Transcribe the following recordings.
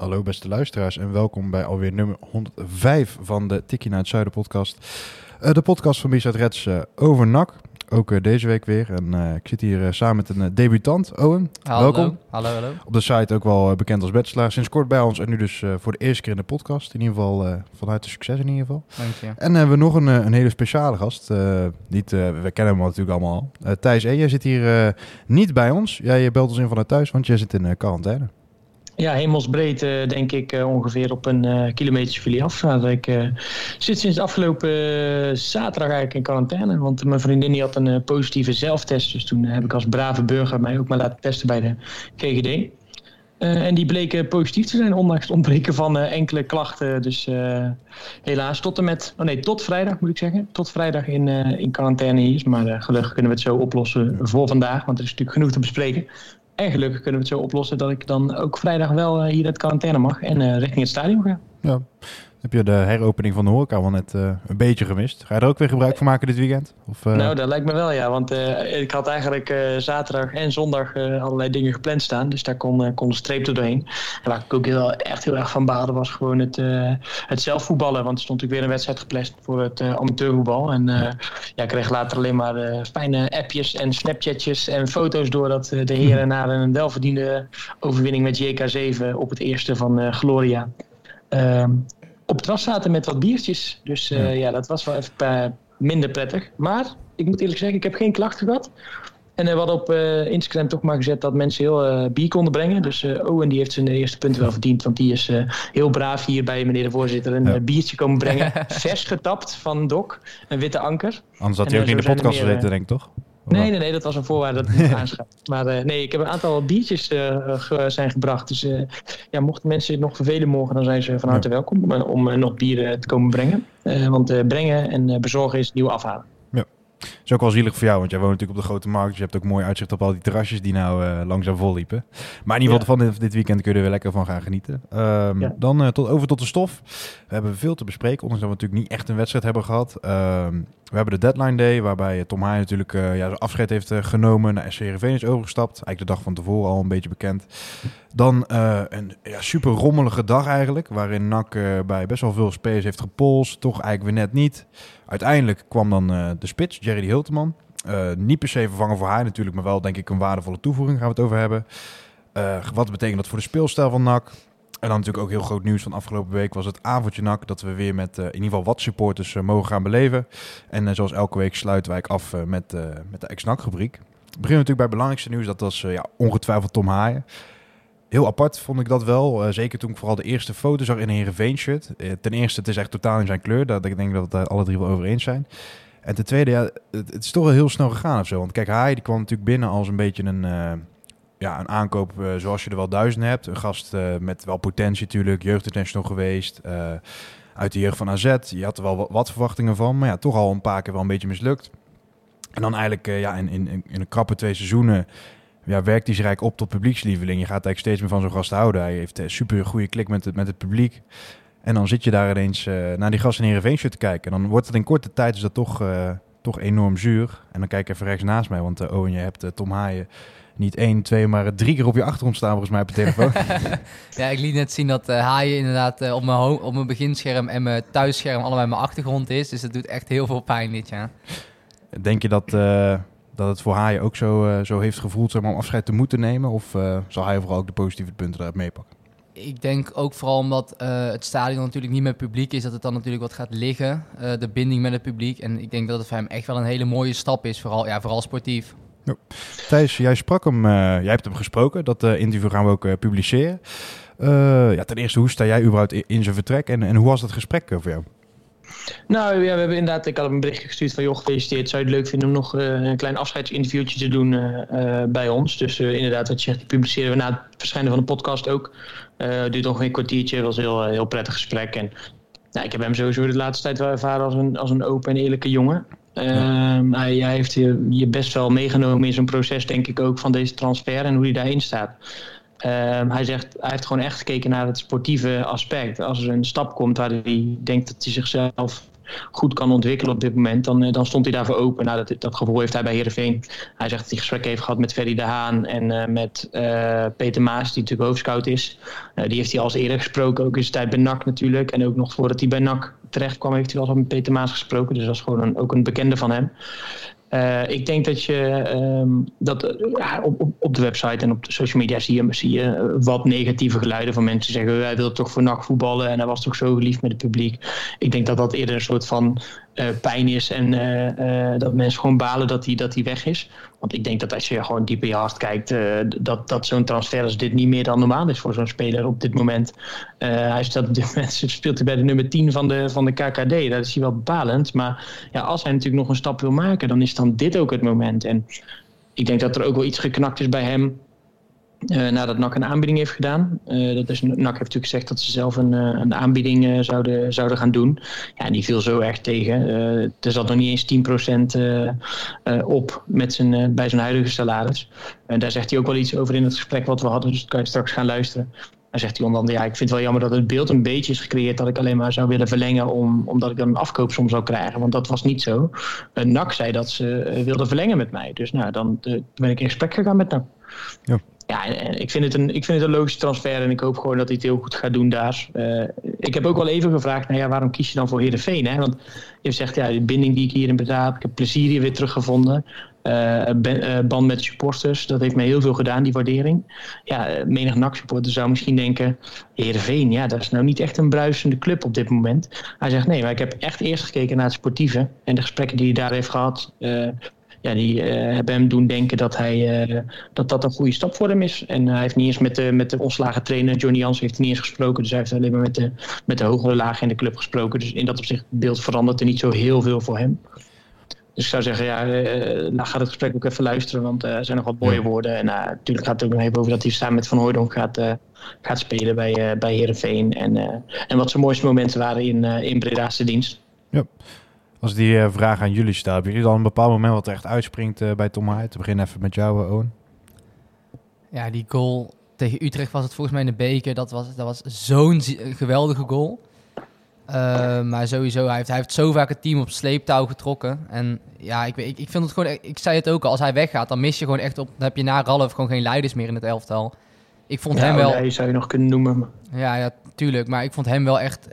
Hallo beste luisteraars en welkom bij alweer nummer 105 van de Tikkie naar het Zuiden podcast. Eh, de podcast van Bizet Reds eh, over NAC. Ook eh, deze week weer. En ik zit hier samen met een debutant, Owen. Hallo. Welkom. Hallo, hallo. Op de site ook wel bekend als bachelor. Sinds kort bij ons en nu dus voor de eerste keer in de podcast. In ieder geval vanuit de succes in ieder geval. Dank je. En hebben we nog een, een hele speciale gast. Niet, we kennen hem natuurlijk allemaal al. Eh, Thijs E, jij zit hier niet bij ons. Jij belt ons in vanuit thuis, want jij zit in quarantaine. Ja, hemelsbreed eh, denk ik eh, ongeveer op een eh kilometer jullie af. Ik zit sinds afgelopen zaterdag eigenlijk in quarantaine. Want mijn vriendin die had een positieve zelftest. Dus toen heb ik als brave burger mij ook maar laten testen bij de GGD. En die bleken positief te zijn, ondanks het ontbreken van enkele klachten. Dus helaas tot en met, oh nee, tot vrijdag moet ik zeggen. Tot vrijdag in, in quarantaine hier. Maar gelukkig kunnen we het zo oplossen voor vandaag, want er is natuurlijk genoeg te bespreken. En gelukkig kunnen we het zo oplossen dat ik dan ook vrijdag wel eh, hier uit quarantaine mag en eh, richting het stadion ga. Ja. Heb je de heropening van de horeca wel net eh, een beetje gemist? Ga je er ook weer gebruik van maken dit weekend? Of, eh, Nou, dat lijkt me wel, ja. Want eh, ik had eigenlijk zaterdag en zondag allerlei dingen gepland staan. Dus daar kon, kon de streep er doorheen. En waar ik ook heel, echt heel erg van baalde was gewoon het, het zelfvoetballen. Want er stond natuurlijk weer een wedstrijd gepland voor het amateurvoetbal. En ja, ik kreeg later alleen maar fijne appjes en snapchatjes en foto's door dat de heren na een welverdiende overwinning met JK7 op het eerste van Gloria. ehm, op het terras zaten met wat biertjes. Dus eh, ja. dat was wel even eh, minder prettig. Maar ik moet eerlijk zeggen, ik heb geen klachten gehad. En we hadden op eh, Instagram toch maar gezet dat mensen heel bier konden brengen. Dus eh Owen die heeft zijn eerste punt wel verdiend. Want die is heel braaf hier bij meneer de voorzitter een Ja. biertje komen brengen. Vers getapt van Doc. Een witte anker. Anders had hij ook niet in de podcast gezeten, denk ik toch? Nee, nee, nee, dat was een voorwaarde dat niet aanschaf. Maar eh, nee, ik heb een aantal biertjes eh, ge- zijn gebracht. Dus eh, ja, mochten mensen het nog vervelen mogen, dan zijn ze van harte welkom om, eh, nog bieren te komen brengen. Eh, want eh, brengen en eh, bezorgen is nieuw afhalen. Is ook wel zielig voor jou, want jij woont natuurlijk op de grote markt. Dus je hebt ook mooi uitzicht op al die terrasjes die nou eh, langzaam vol liepen. Maar in ieder geval van dit, dit weekend kun je er weer lekker van gaan genieten. Ehm, Ja. Dan eh, tot, over tot de stof. We hebben veel te bespreken, ondanks dat we natuurlijk niet echt een wedstrijd hebben gehad. Ehm, we hebben de deadline day, waarbij Tom Haaien natuurlijk eh, ja, zijn afscheid heeft eh, genomen. Naar SC Heerenveen is overgestapt. Eigenlijk de dag van tevoren al een beetje bekend. Dan eh, een ja, super rommelige dag eigenlijk, waarin NAC eh, bij best wel veel spelers heeft gepolst. Toch eigenlijk weer net niet. Uiteindelijk kwam dan eh, de spits, Jerry de Eh, niet per se vervangen voor haar natuurlijk, maar wel denk ik een waardevolle toevoeging. Gaan we het over hebben. Eh, wat betekent dat voor de speelstijl van NAC? En dan natuurlijk ook heel groot nieuws van afgelopen week was het avondje NAC. Dat we weer met eh, in ieder geval wat supporters mogen gaan beleven. En zoals elke week sluiten wij af met, met de ex-NAC rubriek. We beginnen natuurlijk bij het belangrijkste nieuws. Dat was ja, ongetwijfeld Tom Haaien. Heel apart vond ik dat wel. Zeker toen ik vooral de eerste foto zag in een Heerenveen shirt. Ten eerste, het is echt totaal in zijn kleur. Dat, ik denk dat we het alle drie wel over eens zijn. En ten tweede, ja, het, is toch wel heel snel gegaan of zo. Want kijk, Haaien die kwam natuurlijk binnen als een beetje een, eh, ja, een aankoop eh, zoals je er wel duizend hebt. Een gast eh, met wel potentie natuurlijk. Jeugdinternational geweest. uit de jeugd van AZ. Je had er wel wat, verwachtingen van. Maar ja, toch al een paar keer wel een beetje mislukt. En dan eigenlijk ja, in, in, in een krappe twee seizoenen ja, werkt hij zich eigenlijk op tot publiekslieveling. Je gaat eigenlijk steeds meer van zo'n gast houden. Hij heeft een super goede klik met het, met het publiek. En dan zit je daar ineens eh, naar die gast in Heerenveen te kijken. En dan wordt het in korte tijd is dat toch, eh, toch enorm zuur. En dan kijk ik even rechts naast mij. Want uh, Owen, je hebt Tom Haaien niet één, twee, maar drie keer op je achtergrond staan volgens mij op de telefoon. ja, ik liet net zien dat Haaien inderdaad op, mijn op mijn beginscherm en mijn thuisscherm allebei mijn achtergrond is. Dus dat doet echt heel veel pijn dit jaar. Denk je dat, dat het voor Haaien ook zo, zo heeft gevoeld zeg maar, om afscheid te moeten nemen? Of zal hij vooral ook de positieve punten eruit meepakken? Ik denk ook vooral omdat uh, het stadion natuurlijk niet met publiek is, dat het dan natuurlijk wat gaat liggen. Uh, de binding met het publiek. En ik denk dat het voor hem echt wel een hele mooie stap is, vooral, ja, vooral sportief. Thijs, jij sprak hem, uh, jij hebt hem gesproken. Dat interview gaan we ook publiceren. ja, ten eerste, hoe sta jij überhaupt in, in zijn vertrek en, en hoe was dat gesprek voor jou? Nou ja, we hebben inderdaad, ik had hem een berichtje gestuurd van joh, gefeliciteerd. Zou je het leuk vinden om nog uh, een klein afscheidsinterviewtje te doen uh, bij ons? Dus inderdaad, wat je zegt, die publiceren we na het verschijnen van de podcast ook. Het duurt nog een kwartiertje, het was een heel, heel prettig gesprek. En nou, ik heb hem sowieso de laatste tijd wel ervaren als een, als een open en eerlijke jongen. Ehm, hij, hij, heeft je, je best wel meegenomen in zo'n proces, denk ik ook, van deze transfer en hoe hij daarin staat. Ehm, hij zegt, hij heeft gewoon echt gekeken naar het sportieve aspect. Als er een stap komt waar hij denkt dat hij zichzelf goed kan ontwikkelen op dit moment, dan, eh, dan stond hij daarvoor open. Nou, dat, dat gevoel heeft hij bij Heerenveen. Hij zegt dat hij gesprekken heeft gehad met Ferry de Haan en uh, met uh, Peter Maas, die natuurlijk hoofdscout is. Die heeft hij al eerder gesproken, ook in zijn tijd bij NAC natuurlijk. En ook nog voordat hij bij NAC terecht kwam, heeft hij eens met Peter Maas gesproken. Dus dat is gewoon ook een bekende van hem. Uh, ik denk dat je um, dat op, op, de website en op de social media zie je, zie je wat negatieve geluiden van mensen zeggen: hij wil toch voor NAC voetballen en hij was toch zo geliefd met het publiek. Ik denk dat dat eerder een soort van uh, pijn is en uh, dat mensen gewoon balen dat hij dat weg is. Want ik denk dat als je gewoon diep in je hart kijkt, dat, dat zo'n transfer als dit niet meer dan normaal is voor zo'n speler op dit moment. hij speelt op dit moment speelt hij bij de nummer 10 van de, van de KKD. Dat is hij wel bepalend. Maar ja, als hij natuurlijk nog een stap wil maken, dan is dan dit ook het moment. En ik denk dat er ook wel iets geknakt is bij hem nadat NAC een aanbieding heeft gedaan. Uh, dat is, NAC heeft natuurlijk gezegd dat ze zelf een, uh, een aanbieding zouden, zouden gaan doen. Ja, die viel zo erg tegen. er zat nog niet eens 10% op met zijn, bij zijn huidige salaris. En daar zegt hij ook wel iets over in het gesprek wat we hadden. Dus dat kan je straks gaan luisteren. Dan zegt hij onder andere, ja, ik vind het wel jammer dat het beeld een beetje is gecreëerd dat ik alleen maar zou willen verlengen om, omdat ik dan een afkoopsom zou krijgen. Want dat was niet zo. NAC zei dat ze wilden verlengen met mij. Dus nou, dan ben ik in gesprek gegaan met NAC. Ja ja, ik vind, het een, ik vind het een logische transfer en ik hoop gewoon dat hij het heel goed gaat doen daar. Uh, ik heb ook wel even gevraagd, nou ja, waarom kies je dan voor Heerenveen? Hè? Want je zegt, ja, de binding die ik hier in heb, ik heb plezier hier weer teruggevonden. Uh, band met supporters, dat heeft mij heel veel gedaan, die waardering. Ja, menig NAC-supporter zou misschien denken, Heerenveen, ja, dat is nou niet echt een bruisende club op dit moment. Hij zegt, nee, maar ik heb echt eerst gekeken naar het sportieve en de gesprekken die hij daar heeft gehad ja, die uh, hebben hem doen denken dat, hij, uh, dat dat een goede stap voor hem is. En hij heeft niet eens met de, met de ontslagen trainer Johnny Jans heeft niet eens gesproken. Dus hij heeft alleen maar met de, met de hogere laag in de club gesproken. Dus in dat opzicht beeld verandert er niet zo heel veel voor hem. Dus ik zou zeggen, ja, uh, nou gaat het gesprek ook even luisteren, want er zijn nog wat mooie woorden. En natuurlijk gaat het ook nog even over dat hij samen met Van Hooydonk gaat, gaat spelen bij, uh, bij Heerenveen. En, en wat zijn mooiste momenten waren in, in Breda's dienst. Ja. Als die uh, vraag aan jullie stel, hebben jullie dan een bepaald moment wat er echt uitspringt uh, bij Tom Haaien? Te beginnen even met jou, uh, Owen. Ja, die goal tegen Utrecht was het volgens mij in de beker. Dat was, dat was zo'n geweldige goal. maar sowieso, hij heeft, hij heeft zo vaak het team op sleeptouw getrokken. En ja, ik, ik, ik vind het gewoon, ik zei het ook al, als hij weggaat, dan mis je gewoon echt op, dan heb je na Ralf gewoon geen leiders meer in het elftal. Ik vond hem wel... Ja, zou je nog kunnen noemen. Ja, ja, tuurlijk. Maar ik vond hem wel echt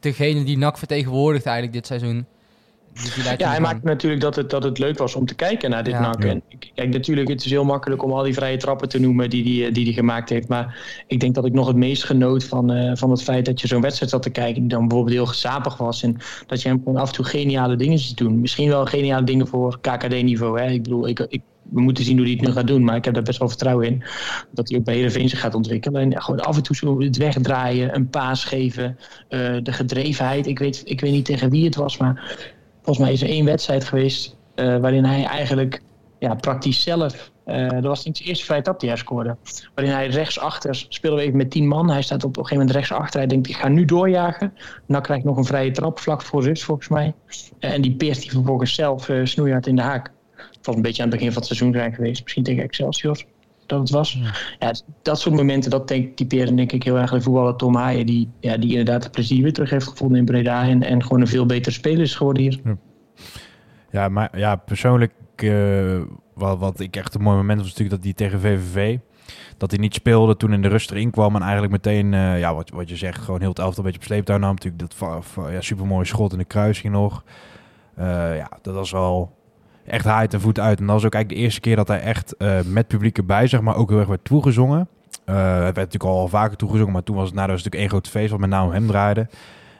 degene die NAC vertegenwoordigt eigenlijk dit seizoen. Dus ja, hij maakte natuurlijk dat het, dat het leuk was om te kijken naar dit ja. NAC. En kijk, natuurlijk, het is heel makkelijk om al die vrije trappen te noemen die hij die, die, die gemaakt heeft. Maar ik denk dat ik nog het meest genoot van, uh, van het feit dat je zo'n wedstrijd zat te kijken. Die dan bijvoorbeeld heel gezapig was. En dat je hem gewoon af en toe geniale dingen ziet doen. Misschien wel geniale dingen voor KKD-niveau. Ik bedoel, ik, ik, we moeten zien hoe hij het nu gaat doen. Maar ik heb daar best wel vertrouwen in. Dat hij ook bij Heerenveen zich gaat ontwikkelen. En gewoon af en toe zo het wegdraaien, een paas geven. Uh, de gedrevenheid. Ik weet, ik weet niet tegen wie het was, maar volgens mij is er één wedstrijd geweest uh, waarin hij eigenlijk ja, praktisch zelf. Uh, dat was niet de eerste vrije tap die hij scoorde. Waarin hij rechtsachter speelde we even met tien man. Hij staat op een gegeven moment rechtsachter. Hij denkt, ik ga nu doorjagen. Dan krijg ik nog een vrije trap vlak voor rust volgens mij. Uh, en die peert hij vervolgens zelf snoeihard in de haak. Het was een beetje aan het begin van het seizoen zijn geweest. Misschien tegen Excelsior dat het was. Ja. dat soort momenten, dat denk, typeren denk ik heel erg de voetballer Tom Haaien. Die, ja, die inderdaad het plezier weer terug heeft gevonden in Breda. En, en gewoon een veel betere speler is geworden hier. Ja, ja maar ja, persoonlijk... Uh, wat, wat ik echt een mooi moment was natuurlijk dat hij tegen VVV... Dat hij niet speelde toen in de rust erin kwam. En eigenlijk meteen, uh, ja, wat, wat je zegt, gewoon heel het elftal een beetje op sleeptouw nam. Natuurlijk dat ja, supermooie schot in de kruising nog. Uh, ja, dat was wel echt haait en voet uit. En dat was ook eigenlijk de eerste keer dat hij echt uh, met publiek erbij, zeg maar, ook heel erg werd toegezongen. Uh, het werd natuurlijk al vaker toegezongen, maar toen was het, nou, was natuurlijk één groot feest wat met name hem draaide.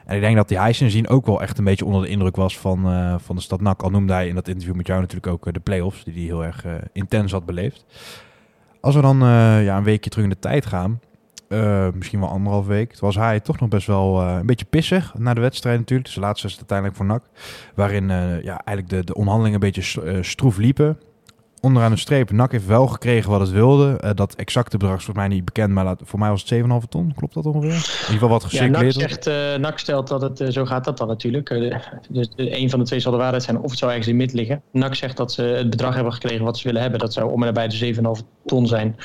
En ik denk dat die hij zien ook wel echt een beetje onder de indruk was van, uh, van de stad NAC. Al noemde hij in dat interview met jou natuurlijk ook de play-offs, die hij heel erg intens had beleefd. Als we dan ja, een weekje terug in de tijd gaan. Eh, misschien wel anderhalf week. Toen was hij toch nog best wel eh, een beetje pissig na de wedstrijd natuurlijk. Dus de laatste uiteindelijk voor NAC. Waarin eh, ja, eigenlijk de, de onderhandelingen een beetje stroef liepen. Onderaan de streep, NAC heeft wel gekregen wat het wilde. Eh, dat exacte bedrag is volgens mij niet bekend, maar voor mij was het 7,5 ton. Klopt dat ongeveer? In ieder geval wat Ja, NAC, gecirculeerd. zegt, eh NAC stelt dat het, eh, zo gaat dat dan natuurlijk. Dus een van de twee zal de waarheid zijn of het zou ergens in het midden liggen. NAC zegt dat ze het bedrag hebben gekregen wat ze willen hebben. Dat zou om en nabij de 7,5 ton zijn.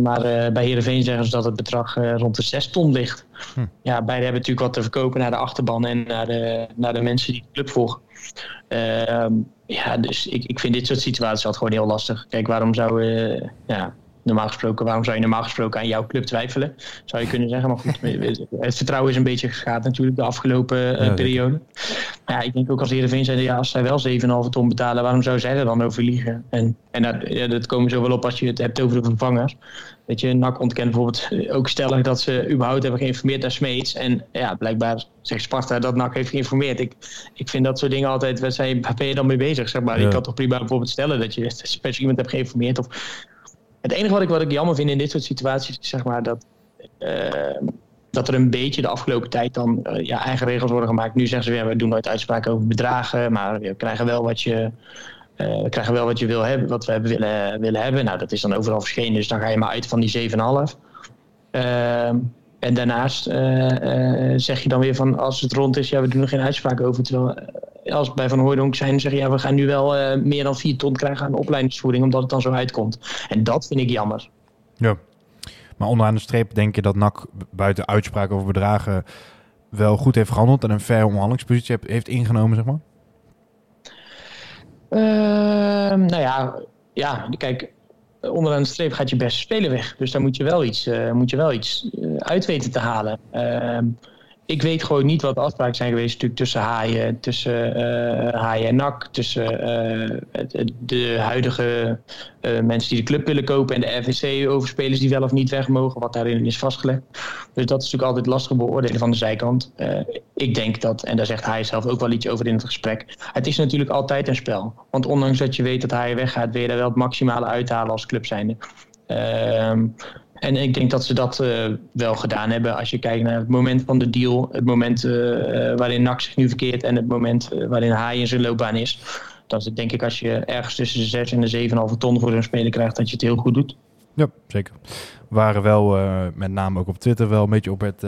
Maar bij Heerenveen zeggen ze dat het bedrag rond de 6 ton ligt. Hm. Ja, beide hebben natuurlijk wat te verkopen naar de achterban en naar de, naar de mensen die de club volgen. Ehm, ja, dus ik, ik vind dit soort situaties altijd gewoon heel lastig. Kijk, waarom zou eh, ja, normaal gesproken, waarom zou je normaal gesproken aan jouw club twijfelen? Zou je kunnen zeggen. Maar goed, het vertrouwen is een beetje geschaad natuurlijk de afgelopen eh, Ja, periode. Maar ja, ik denk ook als Heerenveen zeiden, ja, als zij wel 7,5 ton betalen, waarom zou zij er dan over liegen? En, en dat, ja, dat komen zo wel op als je het hebt over de vervangers. Weet je, NAC ontkent bijvoorbeeld eh, ook stellig dat ze überhaupt hebben geïnformeerd naar Smeets. En ja, blijkbaar zegt Sparta dat NAC heeft geïnformeerd. Ik, ik vind dat soort dingen altijd, waar zijn, waar ben je dan mee bezig? Zeg maar. Ja. Je kan toch prima bijvoorbeeld stellen dat je specifiek iemand hebt geïnformeerd. Of... Het enige wat ik, wat ik jammer vind in dit soort situaties is zeg maar dat... eh, dat er een beetje de afgelopen tijd dan eh, ja, eigen regels worden gemaakt. Nu zeggen ze weer, we doen nooit uitspraken over bedragen, maar we krijgen wel wat je, eh, we krijgen wel wat je wil hebben, wat we willen, willen hebben. Nou, dat is dan overal verschenen, dus dan ga je maar uit van die 7,5. Ehm en daarnaast zeg je dan weer van als het rond is, ja, we doen er geen uitspraak over. Terwijl als bij Van Hooydonk zijn, zeggen ja, we gaan nu wel eh, meer dan 4 ton krijgen aan opleidingsvoering, omdat het dan zo uitkomt. En dat vind ik jammer. Ja. Maar onderaan de streep denk je dat NAC buiten uitspraken over bedragen wel goed heeft gehandeld en een fair onderhandelingspositie heeft- ingenomen, zeg maar? Ehm, nou ja, ja, kijk, onderaan de streep gaat je beste speler weg. Dus daar moet je wel iets, eh, moet je wel iets eh, uit weten te halen. Ik weet gewoon niet wat de afspraken zijn geweest natuurlijk tussen Haaien, tussen eh Haaien en NAC, tussen eh, de huidige eh, mensen die de club willen kopen en de RVC over spelers die wel of niet weg mogen, wat daarin is vastgelegd. Dus dat is natuurlijk altijd lastig beoordelen van de zijkant. Ik denk dat, en daar zegt hij zelf ook wel iets over in het gesprek, het is natuurlijk altijd een spel. Want ondanks dat je weet dat hij weggaat, wil je daar wel het maximale uithalen als club zijnde. Ehm, en ik denk dat ze dat eh, wel gedaan hebben. Als je kijkt naar het moment van de deal, het moment eh, eh, waarin NAC zich nu verkeert en het moment waarin hij in zijn loopbaan is. Dan is het denk ik als je ergens tussen de 6 en de 7,5 ton voor zo'n speler krijgt, dat je het heel goed doet. Ja, zeker. We waren wel, met name ook op Twitter, wel een beetje op het...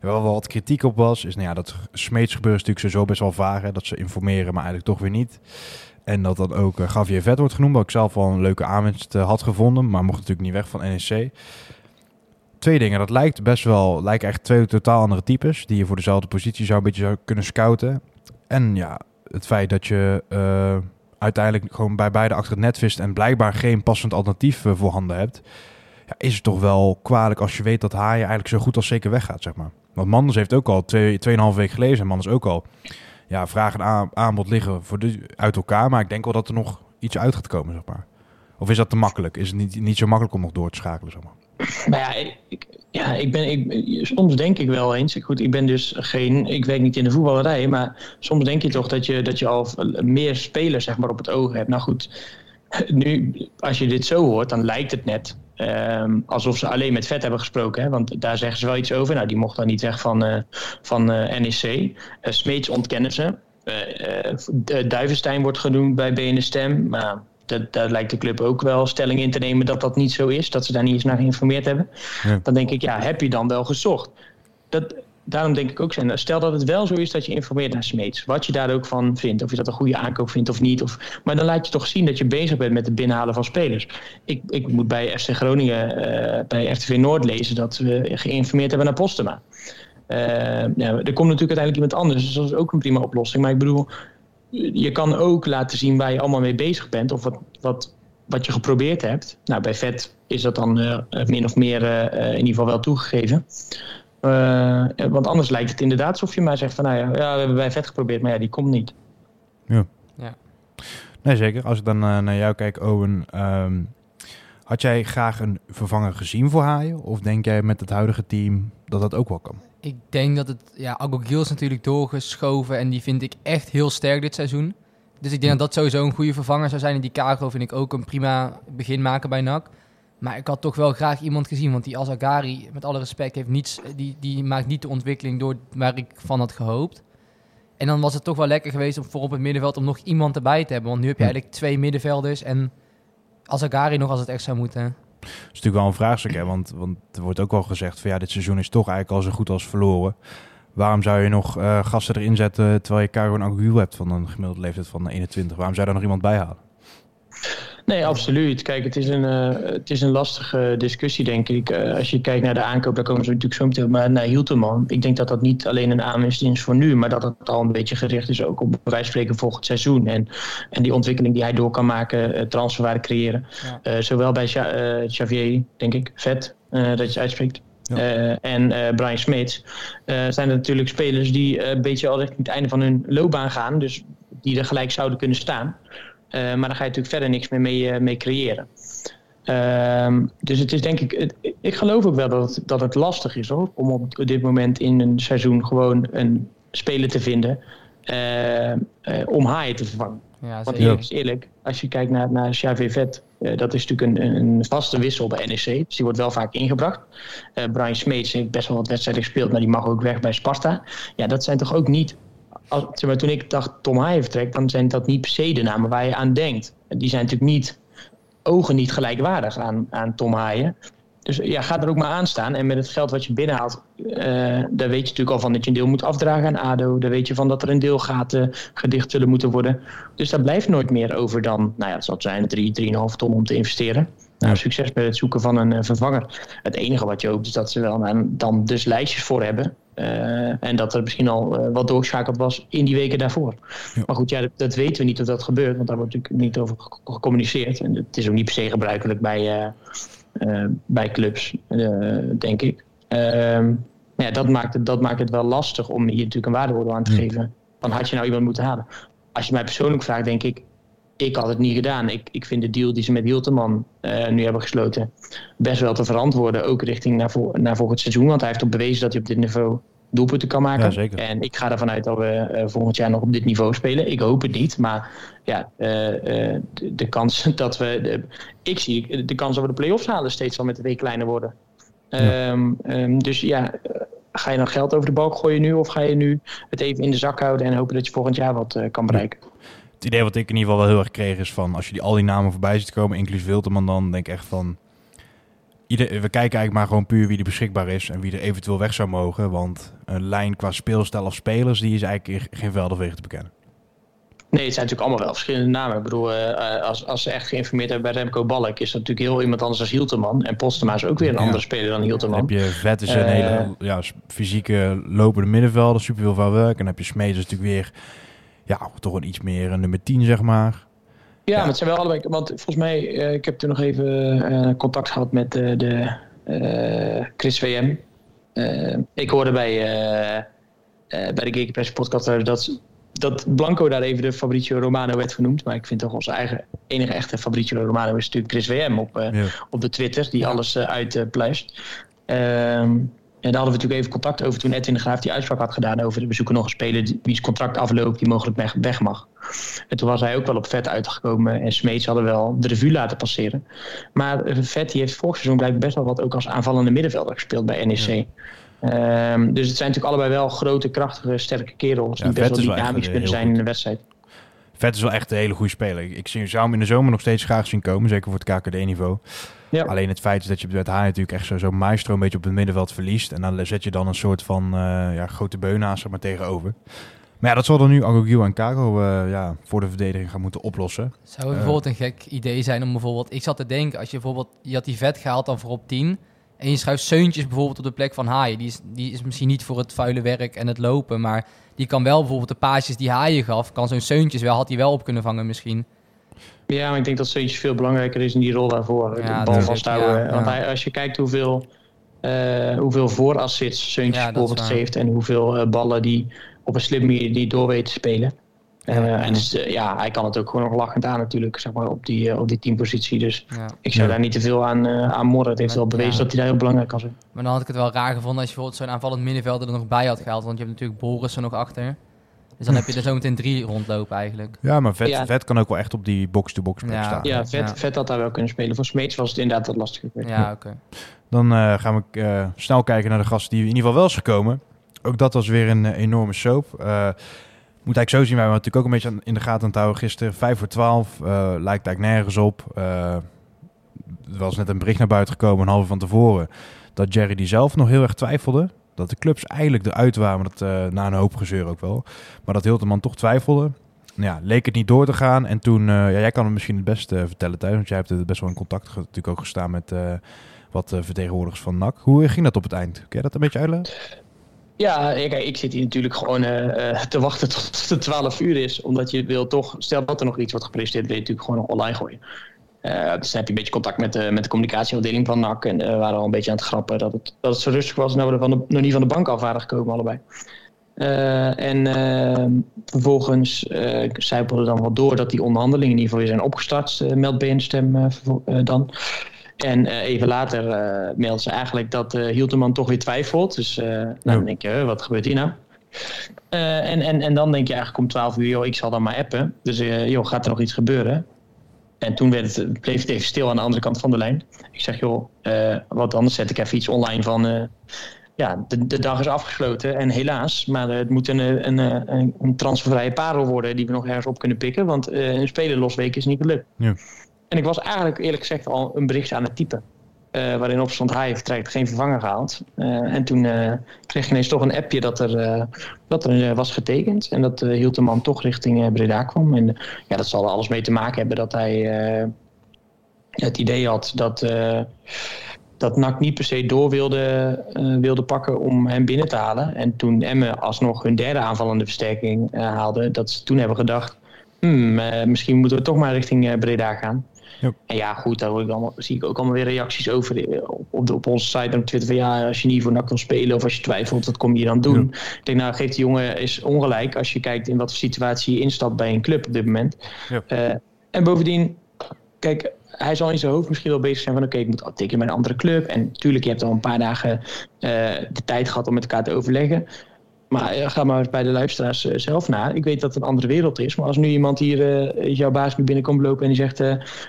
wel wat kritiek op was, is nou ja, dat Smeets gebeuren natuurlijk sowieso best wel vaag. Hè, dat ze informeren, maar eigenlijk toch weer niet. En dat dan ook uh, Javier Vet wordt genoemd, wat ik zelf wel een leuke aanwinst uh, had gevonden, maar mocht natuurlijk niet weg van NEC. Twee dingen, dat lijkt best wel, lijken echt twee totaal andere types, die je voor dezelfde positie zou een beetje zou kunnen scouten. En ja, het feit dat je uh, uiteindelijk gewoon bij beide achter het net vist en blijkbaar geen passend alternatief uh, voorhanden hebt, ja, is het toch wel kwalijk als je weet dat Haaien eigenlijk zo goed als zeker weggaat, zeg maar. Want Manders heeft ook al twee, tweeënhalf week gelezen en Manders ook al ja, vraag en aan, aanbod liggen voor de, uit elkaar. Maar ik denk wel dat er nog iets uit gaat komen, zeg maar. Of is dat te makkelijk? Is het niet, niet zo makkelijk om nog door te schakelen, zeg maar? Nou ja, ik, ja, ik ben, ik, soms denk ik wel eens. Goed, ik ben dus geen, ik werk niet in de voetballerij, maar soms denk je toch dat je, dat je al meer spelers zeg maar, op het oog hebt. Nou goed, nu, als je dit zo hoort, dan lijkt het net um, alsof ze alleen met vet hebben gesproken. Hè? Want daar zeggen ze wel iets over. Nou, die mocht dan niet weg van, uh, van uh, NEC. Uh, Smeets ontkennen ze. Duivenstein wordt genoemd bij BN Stem. Maar dat, daar lijkt de club ook wel stelling in te nemen dat dat niet zo is. Dat ze daar niet eens naar geïnformeerd hebben. Ja. Dan denk ik, ja, heb je dan wel gezocht? Dat, daarom denk ik ook, stel dat het wel zo is dat je informeert naar Smeets. Wat je daar ook van vindt. Of je dat een goede aankoop vindt of niet. Of, maar dan laat je toch zien dat je bezig bent met het binnenhalen van spelers. Ik, ik moet bij FC Groningen, uh, bij RTV Noord lezen dat we geïnformeerd hebben naar Postema. Uh, ja, er komt natuurlijk uiteindelijk iemand anders. Dus dat is ook een prima oplossing. Maar ik bedoel, je kan ook laten zien waar je allemaal mee bezig bent. Of wat, wat, wat je geprobeerd hebt. Nou, bij VET is dat dan uh, min of meer in ieder geval wel toegegeven. Uh, want anders lijkt het inderdaad alsof je maar zegt van... nou ja, ja, we hebben bij vet geprobeerd, maar ja, die komt niet. Ja. ja. Nee, zeker. Als ik dan uh, naar jou kijk, Owen... Um, had jij graag een vervanger gezien voor Haaien? Of denk jij met het huidige team dat dat ook wel kan? Ik denk dat het... Ja, Agogil is natuurlijk doorgeschoven... en die vind ik echt heel sterk dit seizoen. Dus ik denk dat dat sowieso een goede vervanger zou zijn. En die Caro vind ik ook een prima begin maken bij NAC. Maar ik had toch wel graag iemand gezien, want die Azagari, met alle respect, heeft niets, die, die maakt niet de ontwikkeling door waar ik van had gehoopt. En dan was het toch wel lekker geweest om voor op het middenveld om nog iemand erbij te hebben. Want nu heb je eigenlijk twee middenvelders en Azagari nog als het echt zou moeten. Dat is natuurlijk wel een vraagstuk, hè? Want, want er wordt ook wel gezegd van ja, dit seizoen is toch eigenlijk al zo goed als verloren. Waarom zou je nog eh, gasten erin zetten terwijl je Karo en Aguil hebt van een gemiddelde leeftijd van 21? Waarom zou je daar nog iemand bij halen? Nee, absoluut. Kijk, het is een, eh, het is een lastige discussie, denk ik. Eh, als je kijkt naar de aankoop, daar komen ze natuurlijk zo meteen maar naar Hilterman. Ik denk dat dat niet alleen een aanwinst is voor nu, maar dat het al een beetje gericht is ook op bij spreken volgend seizoen. En, en die ontwikkeling die hij door kan maken, uh, transferwaarde creëren. Ja. Zowel bij Xa- Xavier, denk ik, vet, dat je het uitspreekt. Ja. En Brian Smits zijn er natuurlijk spelers die een beetje al richting het einde van hun loopbaan gaan. Dus die er gelijk zouden kunnen staan. Eh, maar dan ga je natuurlijk verder niks meer mee, eh, mee creëren. Ehm, dus het is denk ik, het- ik geloof ook wel dat het, dat het lastig is hoor, om op dit moment in een seizoen gewoon een speler te vinden eh, om Haaien te vervangen. Ja, Want eerlijk eerlijk, als je kijkt naar, naar Xavier Vet, dat is natuurlijk een, een vaste wissel bij NEC. Dus die wordt wel vaak ingebracht. Brian Smeets heeft best wel wat wedstrijden gespeeld, maar die mag ook weg bij Sparta. Ja, dat zijn toch ook niet... Als, zeg maar, toen ik dacht Tom Haaien vertrekt, dan zijn dat niet per se de namen waar je aan denkt. Die zijn natuurlijk niet, ogen niet gelijkwaardig aan, aan Tom Haaien. Dus ja, ga er ook maar aan staan. En met het geld wat je binnenhaalt, eh, daar weet je natuurlijk al van dat je een deel moet afdragen aan ADO. Daar weet je van dat er een deel gaten gedicht zullen moeten worden. Dus daar blijft nooit meer over dan, nou ja, het zal zijn 3, 3,5 ton om te investeren. Nou, succes met het zoeken van een eh, vervanger. Het enige wat je hoopt is dat ze wel nou, dan dus lijstjes voor hebben. Eh, en dat er misschien al eh, wat doorgeschakeld was in die weken daarvoor. Ja. Maar goed, ja, dat, dat weten we niet of dat gebeurt, want daar wordt natuurlijk niet over ge- gecommuniceerd. En het is ook niet per se gebruikelijk bij, eh, bij clubs, denk ik. Ehm, ja, dat, maakt het, dat maakt het wel lastig om hier natuurlijk een waardeoordeel aan te Ja. geven. Van had je nou iemand moeten halen? Als je mij persoonlijk vraagt, denk ik, ik had het niet gedaan. Ik, ik vind de deal die ze met Hilterman eh, nu hebben gesloten best wel te verantwoorden. Ook richting naar, vol- naar volgend seizoen. Want hij heeft ook bewezen dat hij op dit niveau doelpunten kan maken. Ja, zeker. En ik ga ervan uit dat we eh, volgend jaar nog op dit niveau spelen. Ik hoop het niet. Maar ja, eh, de, de kans dat we... De, ik zie de kans dat we de play-offs halen steeds wel met de week kleiner worden. Ehm, ehm, dus ja, ga je dan geld over de balk gooien nu? Of ga je nu het even in de zak houden en hopen dat je volgend jaar wat kan bereiken? Het idee wat ik in ieder geval wel heel erg kreeg is van... als je die, al die namen voorbij ziet komen, inclusief Wilterman... dan denk ik echt van... Ieder, we kijken eigenlijk maar gewoon puur wie er beschikbaar is... en wie er eventueel weg zou mogen. Want een lijn qua speelstijl of spelers... die is eigenlijk geen velden wegen te bekennen. Nee, het zijn natuurlijk allemaal wel verschillende namen. Ik bedoel, eh, eh, als, als ze echt geïnformeerd hebben bij Remco Balk... is dat natuurlijk heel iemand anders dan Hielteman. En Postema is ook weer een Ja. andere speler dan Dan Hielteman. heb je Vet is een Eh. hele ja, fysieke lopende middenvelder, super veel van werk. En dan heb je Smees is natuurlijk weer, ja, toch een iets meer een nummer 10, zeg maar. Ja, maar het zijn wel allebei. Want volgens mij, eh, ik heb toen nog even eh, contact gehad met eh, de eh, Chris VM. Eh, ik hoorde bij, eh, eh, bij de Gegenpress podcast dat, dat Blanco daar even de Fabrizio Romano werd genoemd. Maar ik vind toch onze eigen enige echte Fabrizio Romano is natuurlijk Chris VM op, eh, Ja. op de Twitter, die alles uh, uitpluist. Ehm, en daar hadden we natuurlijk even contact over toen Edwin de Graaf die uitspraak had gedaan over we zoeken nog een speler die- wie's contract afloopt, die mogelijk weg, mag. En toen was hij ook wel op vet uitgekomen en Smeets hadden wel de revue laten passeren. Maar eh, Vet die heeft vorig seizoen blijkbaar best wel wat ook als aanvallende middenvelder gespeeld bij NEC. Ehm, dus het zijn natuurlijk allebei wel grote, krachtige, sterke kerels Ja, die best wel dynamisch eh, kunnen heel zijn in de wedstrijd. Vet is wel echt een hele goede speler. Ik, zou hem in de zomer nog steeds graag zien komen, zeker voor het KKD-niveau. Ja. Alleen het feit is dat je met haar natuurlijk echt zo- zo'n maestro een beetje op het middenveld verliest. En dan zet je dan een soort van eh, ja, grote beunaas er maar tegenover. Maar ja, dat zal dan nu Agogil en Kago eh, ja, voor de verdediging gaan moeten oplossen. Zou het bijvoorbeeld een gek idee zijn om bijvoorbeeld... Ik zat te denken, als je bijvoorbeeld... Je had die vet gehaald dan voor op 10... En je schuift Seuntjes bijvoorbeeld op de plek van Haaien. Die is, die is misschien niet voor het vuile werk en het lopen. Maar die kan wel bijvoorbeeld de paasjes die Haaien gaf... Kan zo'n Seuntjes wel, had hij wel op kunnen vangen misschien. Ja, maar ik denk dat Seuntjes veel belangrijker is in die rol daarvoor. Ja, de bal vasthouden. ja, Want hij, als je kijkt hoeveel, eh hoeveel voorassists Seuntjes bijvoorbeeld geeft... en hoeveel eh, ballen die op een slimme manier die door weet te spelen. Eh, Ja. En dus, ja, hij kan het ook gewoon nog lachend aan natuurlijk, zeg maar, op die, eh, op die teampositie. Dus Ja. ik zou Ja. daar niet te veel aan, eh aan morren. Het heeft wel bewezen ja. dat hij daar heel belangrijk kan zijn. Maar dan had ik het wel raar gevonden als je bijvoorbeeld zo'n aanvallend middenvelder er nog bij had gehaald. Want je hebt natuurlijk Boris er nog achter. Dus dan heb je er zo meteen drie rondlopen eigenlijk. Ja, maar vet, Ja. vet kan ook wel echt op die box-to-box plek Ja. staan. Ja, vet, Ja. vet had daar wel kunnen spelen. Voor Smeets was het inderdaad wat lastiger. Ja, oké. Dan eh, gaan we eh, snel kijken naar de gasten die in ieder geval wel is gekomen. Ook dat was weer een enorme soap. Moet eigenlijk zo zien, wij waren natuurlijk ook een beetje in de gaten aan het houden gisteren. 5 voor 12, eh, lijkt eigenlijk nergens op. Eh, er was net een bericht naar buiten gekomen, een uur van tevoren, dat Jerry die zelf nog heel erg twijfelde. Dat de clubs eigenlijk eruit waren, dat, eh, na een hoop gezeur ook wel. Maar dat Hilterman toch twijfelde. Nou ja, leek het niet door te gaan. En toen, ja, jij kan het misschien het beste vertellen thuis, want jij hebt best wel in contact natuurlijk ook gestaan met wat vertegenwoordigers van NAC. Hoe ging dat op het eind? Kun je dat een beetje uitleggen? Ja, kijk, ik zit hier natuurlijk gewoon eh, eh, te wachten tot het 12 uur is. Omdat je wil toch, stel dat er nog iets wordt gepresenteerd, wil je natuurlijk gewoon nog online gooien. Eh, dus dan heb je een beetje contact met, de met de communicatieafdeling van NAC. En eh, we waren al een beetje aan het grappen dat het, dat het zo rustig was. Dat we van nog niet van de bank af waren gekomen allebei. Eh, en eh, vervolgens eh zijpelde dan wel door dat die onderhandelingen in ieder geval weer zijn opgestart. eh meldt BN-stem eh, eh, dan. En eh, even later melden ze eigenlijk dat eh Hielteman toch weer twijfelt. Dus nou, dan denk je, wat gebeurt hier nou? En, en, en dan denk je eigenlijk om 12 uur, joh, ik zal dan maar appen. Dus joh, gaat er nog iets gebeuren? En toen werd het, bleef het even stil aan de andere kant van de lijn. Ik zeg, joh, wat anders zet ik even iets online van... ja, de, de dag is afgesloten en helaas, maar het moet een, een, een, een transfervrije parel worden die we nog ergens op kunnen pikken. Want een spelerlosweek is niet gelukt. Ja. En ik was eigenlijk eerlijk gezegd al een bericht aan het typen. eh, waarin op stond hij vertrekt, geen vervanger gehaald. Eh, en toen eh, kreeg je ineens toch een appje dat er, dat er was getekend. En dat hield de man toch richting Breda kwam. En ja, dat zal er alles mee te maken hebben dat hij het idee had dat, dat NAC niet per se door wilde, wilde pakken om hem binnen te halen. En toen Emmen alsnog hun derde aanvallende versterking haalde, dat ze toen hebben gedacht... Hmm, misschien moeten we toch maar richting Breda gaan. Ja. En ja, goed, daar hoor ik allemaal, zie ik ook allemaal weer reacties over eh, op, op, de, op onze site en op Twitter. Van ja, als je niet voor NAC wil spelen of als je twijfelt, wat kom je dan doen? Ik denk, nou, geeft die jongen is ongelijk als je kijkt in wat voor situatie je instapt bij een club op dit moment. Eh, en bovendien, kijk, hij zal in zijn hoofd misschien wel bezig zijn van oké, ik moet tekenen bij een andere club. En natuurlijk, je hebt al een paar dagen eh, de tijd gehad om met elkaar te overleggen. Maar eh, ga maar bij de luisteraars eh, zelf na. Ik weet dat het een andere wereld is. Maar als nu iemand hier, eh, jouw baas nu binnenkomt lopen en die zegt...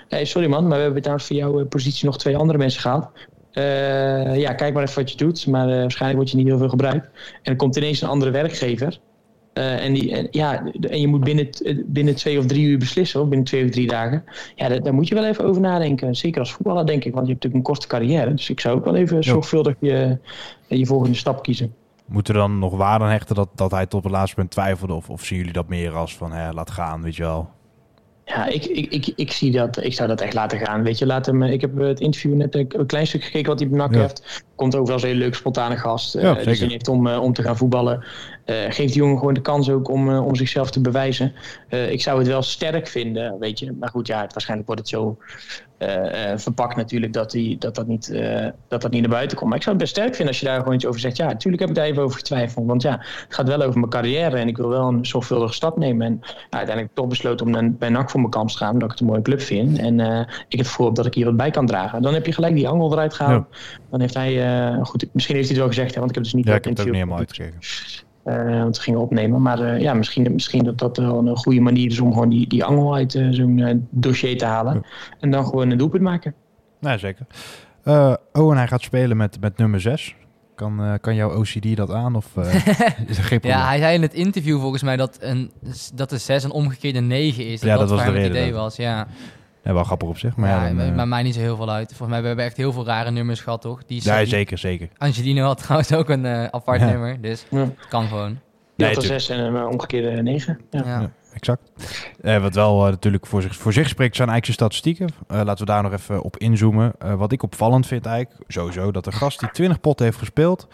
hey, sorry man, maar we hebben trouwens voor jouw positie nog twee andere mensen gehaald. Eh, ja, kijk maar even wat je doet. Maar waarschijnlijk word je niet heel veel gebruikt. En er komt ineens een andere werkgever. En, die, en, ja, en je moet binnen, binnen twee of drie uur beslissen, of binnen twee of drie dagen. Ja, daar, daar moet je wel even over nadenken. Zeker als voetballer, denk ik. Want je hebt natuurlijk een korte carrière. Dus ik zou ook wel even zorgvuldig je, je volgende stap kiezen. Moeten we dan nog waarde hechten dat, dat hij tot het laatste punt twijfelde? Of, of zien jullie dat meer als van, hè, laat gaan, weet je wel? Ja, ik, ik, ik, ik zie dat. Ik zou dat echt laten gaan. Weet je, laat hem. Ik heb het interview net een, een klein stuk gekeken wat hij bij NAC Ja. heeft. Komt over als een heel leuk, spontane gast. eh, Ja, die zeker. zin heeft om, eh, om te gaan voetballen. Eh geeft die jongen gewoon de kans ook om, eh, om zichzelf te bewijzen. Eh, ik zou het wel sterk vinden, weet je. Maar goed, ja, het, waarschijnlijk wordt het zo eh, eh, verpakt natuurlijk dat, die, dat, dat, niet, eh, dat dat niet naar buiten komt. Maar ik zou het best sterk vinden als je daar gewoon iets over zegt. Ja, natuurlijk heb ik daar even over getwijfeld. Want ja, het gaat wel over mijn carrière en ik wil wel een zorgvuldige stap nemen. En ja, uiteindelijk toch besloten om dan bij NAC voor mijn kans te gaan, omdat ik het een mooie club vind. En eh, ik het gevoel heb dat ik hier wat bij kan dragen. Dan heb je gelijk die angel eruit gehaald. Dan heeft hij, eh, goed, misschien heeft hij het wel gezegd, hè, want ik heb dus niet Ja, dat ik heb het ook niet helemaal uitgekeken. eh, want we gingen opnemen. Maar eh, ja, misschien, misschien dat dat wel een goede manier is om gewoon die, die angel uit eh, zo'n eh, dossier te halen. En dan gewoon een doelpunt maken. Nee, zeker. Eh, oh, en hij gaat spelen met, met nummer 6. Kan, eh, kan jouw OCD dat aan? Of eh, is er geen? Ja, hij zei in het interview volgens mij dat, een, dat de 6 een omgekeerde 9 is. Ja, dat was de reden idee dat- was, ja. Ja, wel grappig op zich. Maar Maar ja, ja, dan, eh, maar mij niet zo heel veel uit. Volgens mij hebben we echt heel veel rare nummers gehad, toch? Die, ja, zeker, zeker. Angelino had trouwens ook een eh, apart Ja. nummer, dus Ja. het kan gewoon. Die Nee, had zes en een eh, omgekeerde negen. Ja. Ja. Ja, exact. Eh, wat wel natuurlijk voor zich, voor zich spreekt zijn eigen statistieken. Eh, laten we daar nog even op inzoomen. Eh, wat ik opvallend vind eigenlijk, sowieso, dat de gast die 20 potten heeft gespeeld,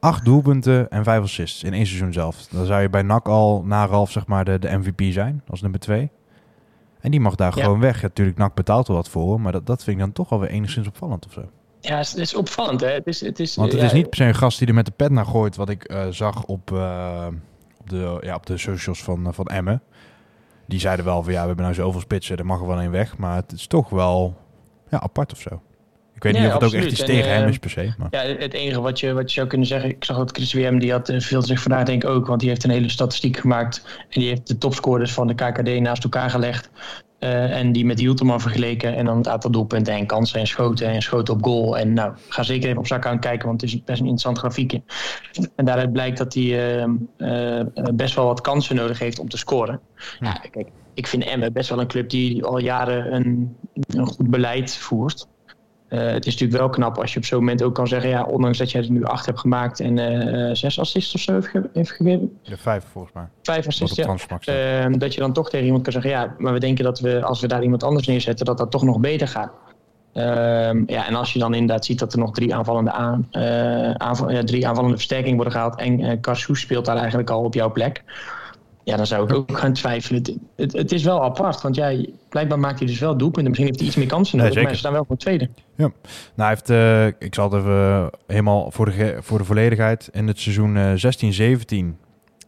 8 doelpunten en 5 assists in één seizoen zelf. Dan zou je bij NAC al na Ralf zeg maar de, de MVP zijn, als nummer 2. En die mag daar Ja. gewoon weg. Natuurlijk, NAC betaalt er wat voor, maar dat, dat vind ik dan toch alweer enigszins opvallend of zo. Ja, het is, opvallend hè. Het is, het is, Want het ja, is niet per se een gast die er met de pet naar gooit, wat ik eh, zag op, eh, op, de, ja, op de socials van, eh, van Emmen. Die zeiden wel van ja, we hebben nou zoveel spitsen, er mag er wel een weg. Maar het is toch wel ja, apart of zo. Ik weet Nee, niet of het ook echt iets En, tegen hem is per se. Maar. Ja, het enige wat je, wat je zou kunnen zeggen, ik zag dat Chris WM, die had, eh, veel zich vandaag denk ik ook, want die heeft een hele statistiek gemaakt en die heeft de topscorers van de KKD naast elkaar gelegd. eh, en die met Hielteman vergeleken. En dan het aantal doelpunten en kansen en schoten en schoten op goal. En nou, ga zeker even op zijn account kijken, want het is best een interessant grafiekje. En daaruit blijkt dat hij eh, eh, best wel wat kansen nodig heeft om te scoren. Ja, kijk, ik vind Emmen best wel een club die al jaren een, een goed beleid voert. Eh, het is natuurlijk wel knap als je op zo'n moment ook kan zeggen... ja, ondanks dat jij er nu acht hebt gemaakt en eh, zes assists of zo heeft, ge- heeft gegeven. De vijf volgens mij. Vijf assists, ja. transfermarkt staat. Eh, dat je dan toch tegen iemand kan zeggen... ja, maar we denken dat we als we daar iemand anders neerzetten... dat dat toch nog beter gaat. Ehm, ja, en als je dan inderdaad ziet dat er nog drie aanvallende, aan, eh, aanval- ja, drie aanvallende versterkingen worden gehaald... en Karshoes speelt daar eigenlijk al op jouw plek... Ja, dan zou ik ook gaan twijfelen. Het, het, het is wel apart, want jij, blijkbaar maakt hij dus wel doelpunten. Misschien heeft hij iets meer kansen Nee, nodig, maar ze staan wel voor tweede. Nou, hij heeft, eh, ik zal het even eh, helemaal voor de, voor de volledigheid. In het seizoen eh 16-17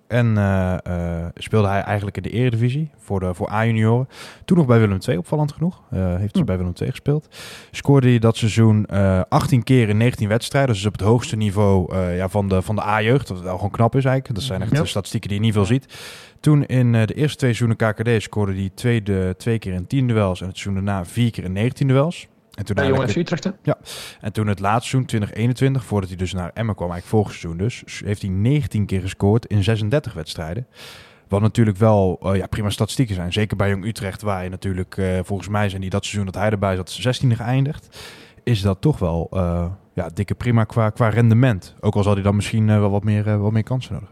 en eh, eh, speelde hij eigenlijk in de eredivisie voor, de, voor A-junioren. Toen nog bij Willem II, opvallend genoeg. Eh, heeft ze bij Willem II gespeeld. Scoorde hij dat seizoen eh 18 keer in 19 wedstrijden. Dus op het hoogste niveau ja, van de, van de A-jeugd. Wat wel gewoon knap is eigenlijk. Dat zijn echt Ja. de statistieken die je niet veel ziet. Toen in de eerste twee seizoenen KKD scoorde hij tweede, twee keer in 10 duels. En het seizoen daarna vier keer in 19 duels. En toen Bij Jong eigenlijk FC Utrecht, hè? en toen het laatste seizoen, 2021, voordat hij dus naar Emmen kwam, eigenlijk vorig seizoen dus, heeft hij 19 keer gescoord in 36 wedstrijden. Wat natuurlijk wel eh, ja, prima statistieken zijn. Zeker bij Jong Utrecht, waar je natuurlijk, eh, volgens mij zijn die dat seizoen dat hij erbij zat, 16e geëindigd. Is dat toch wel eh, ja, dikke prima qua, qua rendement. Ook al zal hij dan misschien wel wat meer, wat meer kansen nodig.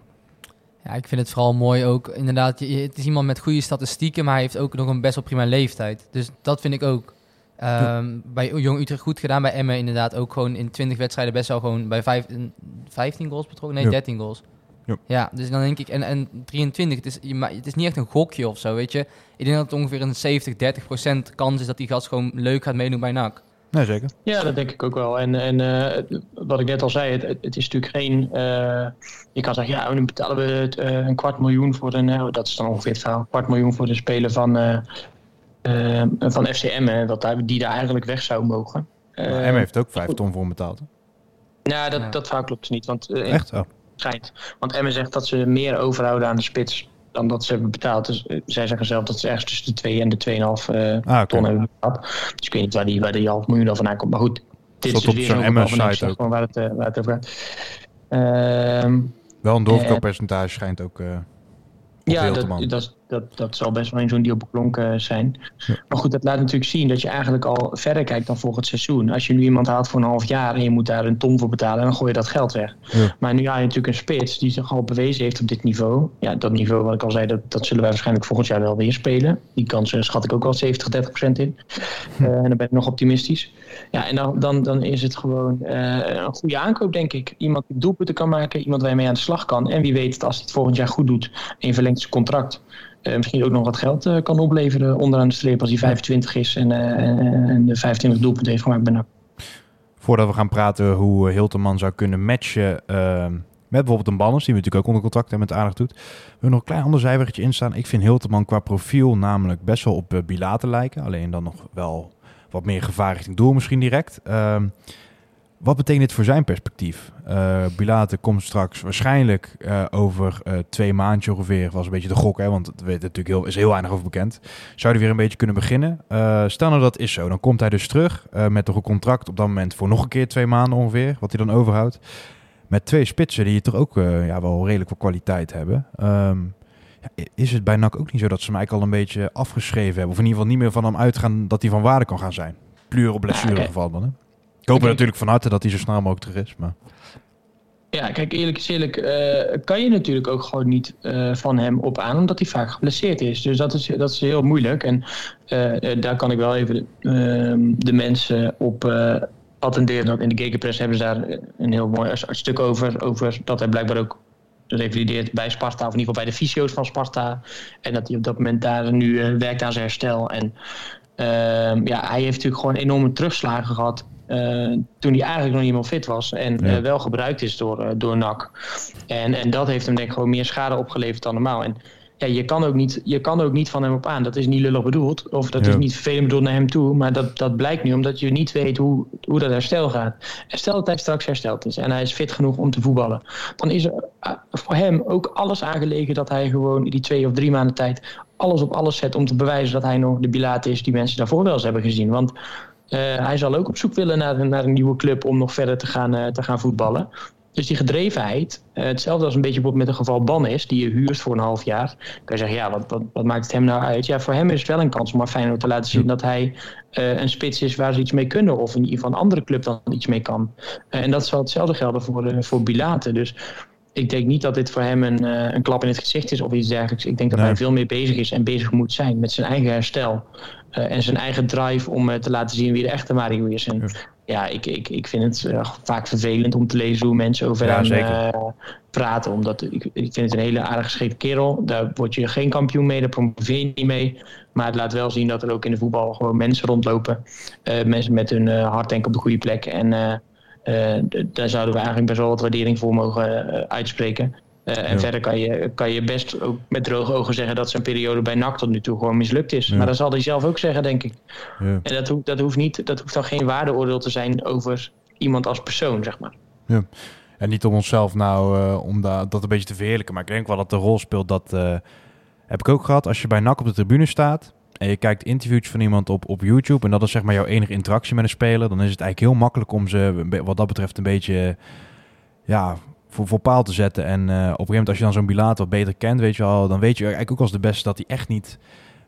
Ja, ik vind het vooral mooi ook. Inderdaad, je- het is iemand met goede statistieken, maar hij heeft ook nog een best wel prima leeftijd. Dus dat vind ik ook. Ehm, Bij Jong Utrecht goed gedaan. Bij Emmen inderdaad ook gewoon in 20 wedstrijden best wel gewoon bij vijf, 15 goals betrokken. Nee, Ja. 13 goals. Ja. Ja, dus dan denk ik, en, en 23, het is, je ma- het is niet echt een gokje of zo, weet je. Ik denk dat het ongeveer een 70, 30 procent kans is dat die gast gewoon leuk gaat meedoen bij NAC. Nee, zeker. Ja, dat denk ik ook wel. En, en eh, wat ik net al zei, het, het is natuurlijk geen... eh, je kan zeggen, ja, nu betalen we het, eh, een kwart miljoen voor een... dat is dan ongeveer het verhaal. Een kwart miljoen voor de speler van, van FCM. Dat daar- die daar eigenlijk weg zou mogen. Maar Eh, Emmen heeft ook 5 ton voor hem betaald. Nou, dat, Ja. dat verhaal klopt dus niet. Want, eh, Echt? Oh. schijnt. Want Emmen zegt dat ze meer overhouden aan de spits dan dat ze hebben betaald. Dus eh, zij zeggen zelf dat ze ergens tussen de 2 en de 2,5 eh Ah, ton hebben betaald. Dus ik weet niet waar die, waar die half miljoen dan vandaan komt. Maar goed, dit is op dus weer van site ook. Waar het, waar het over gaat. Ehm, Wel een doorverkooppercentage schijnt ook eh ja, dat, dat, dat, dat zal best wel in zo'n deal beklonken zijn. Maar goed, dat laat natuurlijk zien dat je eigenlijk al verder kijkt dan volgend seizoen. Als je nu iemand haalt voor een half jaar en je moet daar een ton voor betalen, dan gooi je dat geld weg. Ja. Maar nu haal je natuurlijk een spits die zich al bewezen heeft op dit niveau. Ja, dat niveau wat ik al zei, dat, dat zullen wij waarschijnlijk volgend jaar wel weer spelen. Die kans eh, schat ik ook al 70, 30 procent in. Hm. Eh, en dan ben ik nog optimistisch. Ja, en dan, dan, dan is het gewoon eh, een goede aankoop, denk ik. Iemand die doelpunten kan maken, iemand waar je mee aan de slag kan. En wie weet, als hij het volgend jaar goed doet en je verlengt zijn contract, eh, misschien ook nog wat geld eh, kan opleveren onderaan de streep als hij 25 is en, en- de 25 doelpunten heeft gemaakt bij. Voordat we gaan praten hoe Hilterman zou kunnen matchen met bijvoorbeeld een Banners, die we natuurlijk ook onder contract hebben met Aardig doet. We hebben nog een klein ander zijwegje in staan. Ik vind Hilterman qua profiel namelijk best wel op uh, Bilate lijken. Alleen dan nog wel wat meer gevaar richting doel misschien direct. Ehm, wat betekent dit voor zijn perspectief? Uh, Bilate komt straks waarschijnlijk uh, over uh, twee maandjes ongeveer. Was een beetje de gok, hè, want het weet natuurlijk heel, is heel weinig over bekend. Zou hij weer een beetje kunnen beginnen? Stel nou dat is zo, dan komt hij dus terug met nog een contract op dat moment voor nog een keer twee maanden ongeveer, wat hij dan overhoudt. Met twee spitsen die toch ook ja, wel redelijk wat kwaliteit hebben. Ja, is het bij NAC ook niet zo dat ze hem eigenlijk al een beetje afgeschreven hebben? Of in ieder geval niet meer van hem uitgaan dat hij van waarde kan gaan zijn? Puur op blessuregeval dan, hè? Ik hoop natuurlijk van harte dat hij zo snel mogelijk terug is. Maar... Ja, kijk, eerlijk is eerlijk, uh, kan je natuurlijk ook gewoon niet uh, van hem op aan, omdat hij vaak geblesseerd is. Dus dat is, dat is heel moeilijk. En uh, daar kan ik wel even ehm, de mensen op attenderen. Dat in de Gegenpress hebben ze daar een heel mooi stuk over, over dat hij blijkbaar ook revalideert bij Sparta, of in ieder geval bij de fysio's van Sparta. En dat hij op dat moment daar nu werkt aan zijn herstel. En ehm, ja, hij heeft natuurlijk gewoon enorme terugslagen gehad uh, toen hij eigenlijk nog niet meer fit was en ja. uh, wel gebruikt is door, uh, door NAC. En, en dat heeft hem denk ik gewoon meer schade opgeleverd dan normaal. En ja, je, kan ook niet, je kan ook niet van hem op aan. Dat is niet lullig bedoeld. Of dat Ja. is niet vervelend bedoeld naar hem toe. Maar dat, dat blijkt nu omdat je niet weet hoe, hoe dat herstel gaat. En stel dat hij straks hersteld is en hij is fit genoeg om te voetballen. Dan is er eh, voor hem ook alles aangelegen dat hij gewoon die twee of drie maanden tijd alles op alles zet om te bewijzen dat hij nog de Bilaat is die mensen daarvoor wel eens hebben gezien. Want eh, hij zal ook op zoek willen naar, een- naar een nieuwe club om nog verder te gaan, eh, te gaan voetballen. Dus die gedrevenheid, eh, hetzelfde als een beetje bijvoorbeeld met een geval Bannis, die je huurt voor een half jaar. kan je zeggen, ja, wat, wat, wat maakt het hem nou uit? Ja, voor hem is het wel een kans om maar Feyenoord te laten zien dat hij eh, een spits is waar ze iets mee kunnen. Of in ieder geval een andere club dan iets mee kan. Eh, en dat zal hetzelfde gelden voor, voor Bilate. Dus ik denk niet dat dit voor hem een, eh, een klap in het gezicht is of iets dergelijks. Ik denk dat Nee. hij veel meer bezig is en bezig moet zijn met zijn eigen herstel. eh, en zijn eigen drive om eh, te laten zien wie de echte Mario is. En ja, ik, ik, ik vind het vaak vervelend om te lezen hoe mensen over Ja, hem praten. Omdat ik, ik vind het een hele aardig geschikte kerel. Daar word je geen kampioen mee, daar promoveer je niet mee. Maar het laat wel zien dat er ook in de voetbal gewoon mensen rondlopen. mensen met hun hart denk op de goede plek. En daar zouden we eigenlijk best wel wat waardering voor mogen eh, uitspreken. Eh, en Ja. verder kan je, kan je best ook met droge ogen zeggen dat zijn periode bij NAC tot nu toe gewoon mislukt is. Ja. Maar dat zal hij zelf ook zeggen, denk ik. Ja. En dat, hoeft dat, hoeft niet, dat hoeft dan geen waardeoordeel te zijn over iemand als persoon, zeg maar. En niet om onszelf nou, eh, om da- dat een beetje te verheerlijken. Maar ik denk wel dat de rol speelt. Dat eh, heb ik ook gehad. Als je bij NAC op de tribune staat. En je kijkt interviews van iemand op, op YouTube. En dat is zeg maar jouw enige interactie met een speler. Dan is het eigenlijk heel makkelijk om ze wat dat betreft een beetje ja, voor, paal te zetten. En eh, op een gegeven moment als je dan zo'n Bilaat wat beter kent. Weet je wel, dan weet je eigenlijk ook als de beste dat hij echt niet...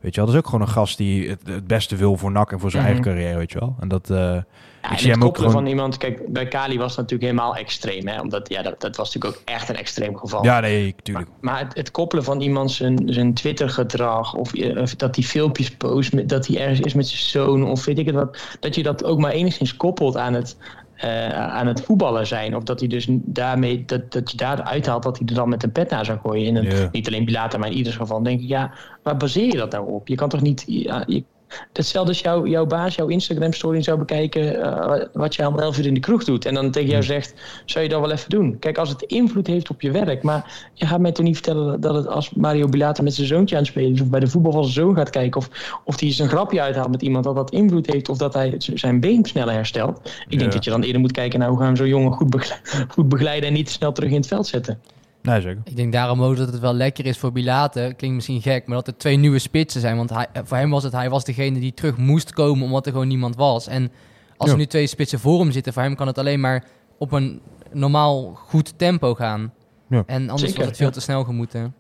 Weet je wel, dat is ook gewoon een gast die het, het beste wil voor NAC en voor zijn Mhm. eigen carrière, weet je wel. En dat... eh, Ja, ik en zie het hem ook koppelen gewoon... van iemand, kijk, bij Kali was het natuurlijk helemaal extreem. Hè? Omdat, ja, dat, dat was natuurlijk ook echt een extreem geval. Ja, nee, tuurlijk. Maar het, het koppelen van iemand zijn, zijn Twitter-gedrag, of, eh, of dat hij filmpjes post, met, dat hij ergens is met zijn zoon, of weet ik het wat, dat je dat ook maar enigszins koppelt aan het, eh, aan het voetballen zijn. Of dat hij dus daarmee, dat, dat je daar uithaalt dat hij er dan met een pet naar zou gooien. In een, Ja. Niet alleen Bilata, maar in ieder geval. Denk ik, ja, waar baseer je dat nou op? Je kan toch niet. Ja, je, Hetzelfde als jouw, jouw baas jouw Instagram-story zou bekijken. eh, wat je om 11 uur in de kroeg doet. En dan tegen jou zegt: zou je dat wel even doen? Kijk, als het invloed heeft op je werk. Maar je gaat mij toch niet vertellen dat het als Mario Bilata met zijn zoontje aan het spelen is. of bij de voetbal van zijn zoon gaat kijken. of, of hij zijn grapje uithaalt met iemand. dat dat invloed heeft. of dat hij zijn been sneller herstelt. Ik Ja. denk dat je dan eerder moet kijken naar hoe gaan we zo'n jongen goed, begle- goed begeleiden. en niet snel terug in het veld zetten. Nee, zeker. Ik denk daarom ook dat het wel lekker is voor Bilate. Klinkt misschien gek, maar dat er twee nieuwe spitsen zijn. Want hij, voor hem was het, hij was degene die terug moest komen omdat er gewoon niemand was. En als Ja. er nu twee spitsen voor hem zitten, voor hem kan het alleen maar op een normaal goed tempo gaan. Ja. En anders Zeker, wordt het veel ja. te snel gemoeten.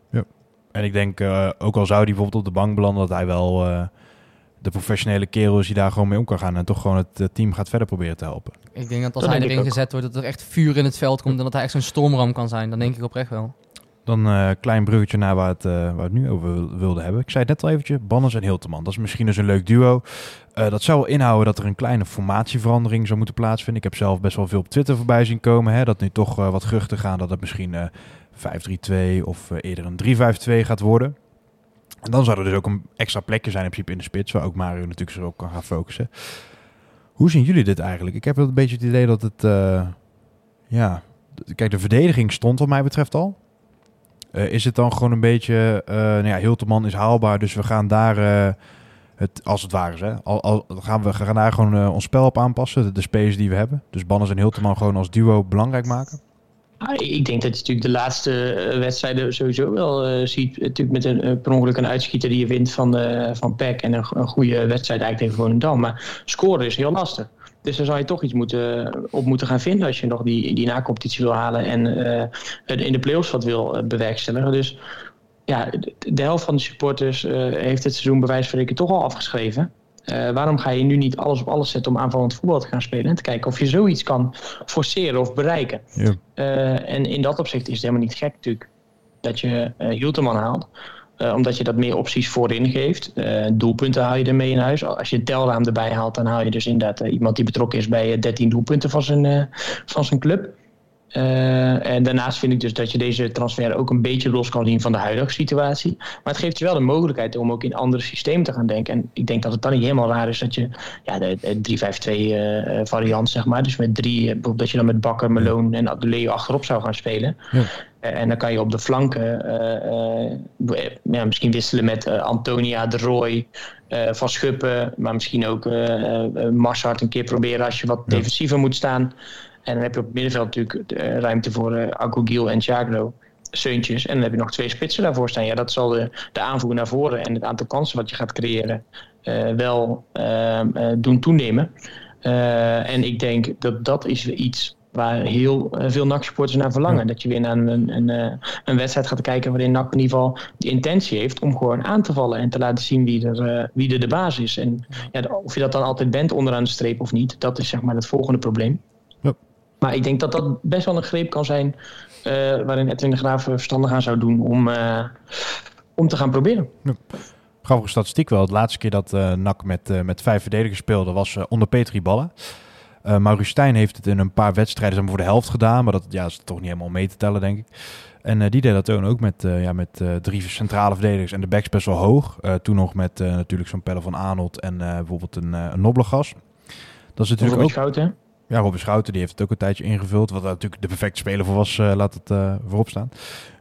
En ik denk, eh, ook al zou hij bijvoorbeeld op de bank belanden, dat hij wel eh, de professionele kerel is die daar gewoon mee om kan gaan. En toch gewoon het eh, team gaat verder proberen te helpen. Ik denk dat als Dat hij erin gezet wordt, dat er echt vuur in het veld komt en dat hij echt zo'n stormram kan zijn. Dan denk ik oprecht wel. Dan een klein bruggetje naar waar, het, eh, waar we het nu over wil- wilden hebben. Ik zei het net al eventjes, Banners en Hilteman. Dat is misschien dus een leuk duo. Eh, dat zou wel inhouden dat er een kleine formatieverandering zou moeten plaatsvinden. Ik heb zelf best wel veel op Twitter voorbij zien komen. Hè, dat nu toch eh, wat geruchten gaan dat het misschien eh 5-3-2 of eh, eerder een 3-5-2 gaat worden. En dan zou er dus ook een extra plekje zijn in principe in de spits, waar ook Mario natuurlijk zich op kan gaan focussen. Hoe zien jullie dit eigenlijk? Ik heb wel een beetje het idee dat het, eh, ja, kijk, de verdediging stond wat mij betreft al. Eh, is het dan gewoon een beetje, eh nou ja, Hilteman is haalbaar, dus we gaan daar, het, als het ware hè, al, al, gaan we gaan daar gewoon ons spel op aanpassen, de, de spelers die we hebben. Dus Banners en Hilteman gewoon als duo belangrijk maken. Ah, ik denk dat je natuurlijk de laatste eh, wedstrijden sowieso wel eh, ziet. Natuurlijk met een, eh, per ongeluk een uitschieter die je wint van, van PEC. En een, goede wedstrijd eigenlijk tegen Volendam. Maar scoren is heel lastig. Dus daar zou je toch iets moeten, op moeten gaan vinden als je nog die, die na-competitie wil halen. En eh, in de play-offs wat wil bewerkstelligen. Dus ja, de, helft van de supporters heeft het seizoen bij wijze toch al afgeschreven. Eh, waarom ga je nu niet alles op alles zetten om aanvallend voetbal te gaan spelen? En te kijken of je zoiets kan forceren of bereiken. Ja. Eh, en in dat opzicht is het helemaal niet gek natuurlijk dat je Hilterman haalt. Omdat je dat meer opties voorin geeft. Doelpunten haal je ermee in huis. Als je telraam erbij haalt, dan haal je dus inderdaad iemand die betrokken is bij eh, 13 doelpunten van zijn, van zijn club. Uh, en daarnaast vind ik dus dat je deze transfer ook een beetje los kan zien van de huidige situatie. Maar het geeft je wel de mogelijkheid om ook in andere systemen te gaan denken. En ik denk dat het dan niet helemaal raar is dat je ja, de, de 3-5-2 uh, variant, zeg maar. Dus met drie, bijvoorbeeld dat je dan met Bakker, Meloon en Adeleo achterop zou gaan spelen. Ja. en dan kan je op de flanken ja, misschien wisselen met Antonia, De Roy, Van Schuppen. Maar misschien ook Marshart een keer proberen als je wat defensiever moet staan. En dan heb je op het middenveld natuurlijk de ruimte voor uh, Agogil en Thiago. Seuntjes. En dan heb je nog twee spitsen daarvoor staan. Ja, dat zal de, de aanvoer naar voren en het aantal kansen wat je gaat creëren uh, wel uh, doen toenemen. en ik denk dat dat is iets waar heel veel NAC-supporters naar verlangen. Dat je weer naar een, een, een, wedstrijd gaat kijken waarin NAC in ieder geval de intentie heeft om gewoon aan te vallen en te laten zien wie er, wie er de baas is. En ja, of je dat dan altijd bent onderaan de streep of niet, dat is zeg maar het volgende probleem. Maar ik denk dat dat best wel een greep kan zijn uh, waarin Edwin de Graaf verstandig aan zou doen om, uh, om te gaan proberen. Ja. Grappige statistiek wel. De laatste keer dat uh, NAC met, met vijf verdedigers speelde was onder Petri Ballen. Uh, Maurice Stijn heeft het in een paar wedstrijden voor de helft gedaan. Maar dat ja, is toch niet helemaal mee te tellen, denk ik. En uh, die deed dat toen ook met, uh, ja, met drie centrale verdedigers en de backs best wel hoog. toen nog met natuurlijk zo'n Pelle van Arnold en bijvoorbeeld een, een Noblegas. Dat is natuurlijk ook... Schouten. Ja, Robin Schouten die heeft het ook een tijdje ingevuld. Wat natuurlijk de perfecte speler voor was, uh, laat het uh, voorop staan.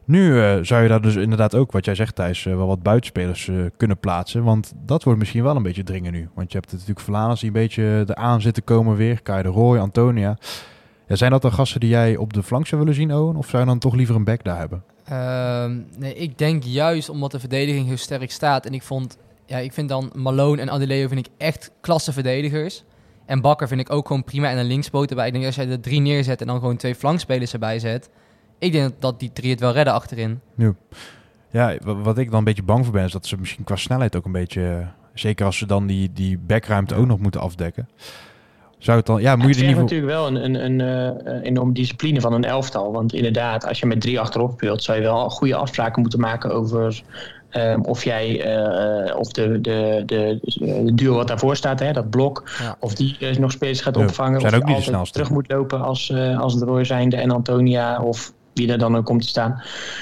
Nu uh, zou je daar dus inderdaad ook, wat jij zegt Thijs, wel wat buitenspelers kunnen plaatsen. Want dat wordt misschien wel een beetje dringen nu. Want je hebt natuurlijk Vlaanders die een beetje eraan zitten komen weer. Kai de Roy, Antonia. Ja, zijn dat dan gasten die jij op de flank zou willen zien, Owen? Of zou je dan toch liever een back daar hebben? Ehm, nee, ik denk juist omdat de verdediging heel sterk staat. En ik vond, ja, ik vind dan Malone en Adileo vind ik echt klasse verdedigers. En Bakker vind ik ook gewoon prima. En een linkspoot erbij. Ik denk als jij de drie neerzet en dan gewoon twee flankspelers erbij zet. Ik denk dat die drie het wel redden achterin. Ja. ja, wat ik dan een beetje bang voor ben, is dat ze misschien qua snelheid ook een beetje... Zeker als ze dan die, die backruimte ook nog moeten afdekken. Zou het dan, ja, moet je er niet natuurlijk wel een, een, een, een uh, enorme discipline van een elftal. Want inderdaad, als je met drie achterop speelt, zou je wel goede afspraken moeten maken over Um, of jij, uh, of de, de, de, de duo wat daarvoor staat, hè, dat blok, ja. of die uh, nog spelers gaat opvangen. Of ook niet terug moet lopen als, uh, als de Roy zijnde en Antonia of wie er dan ook komt te staan.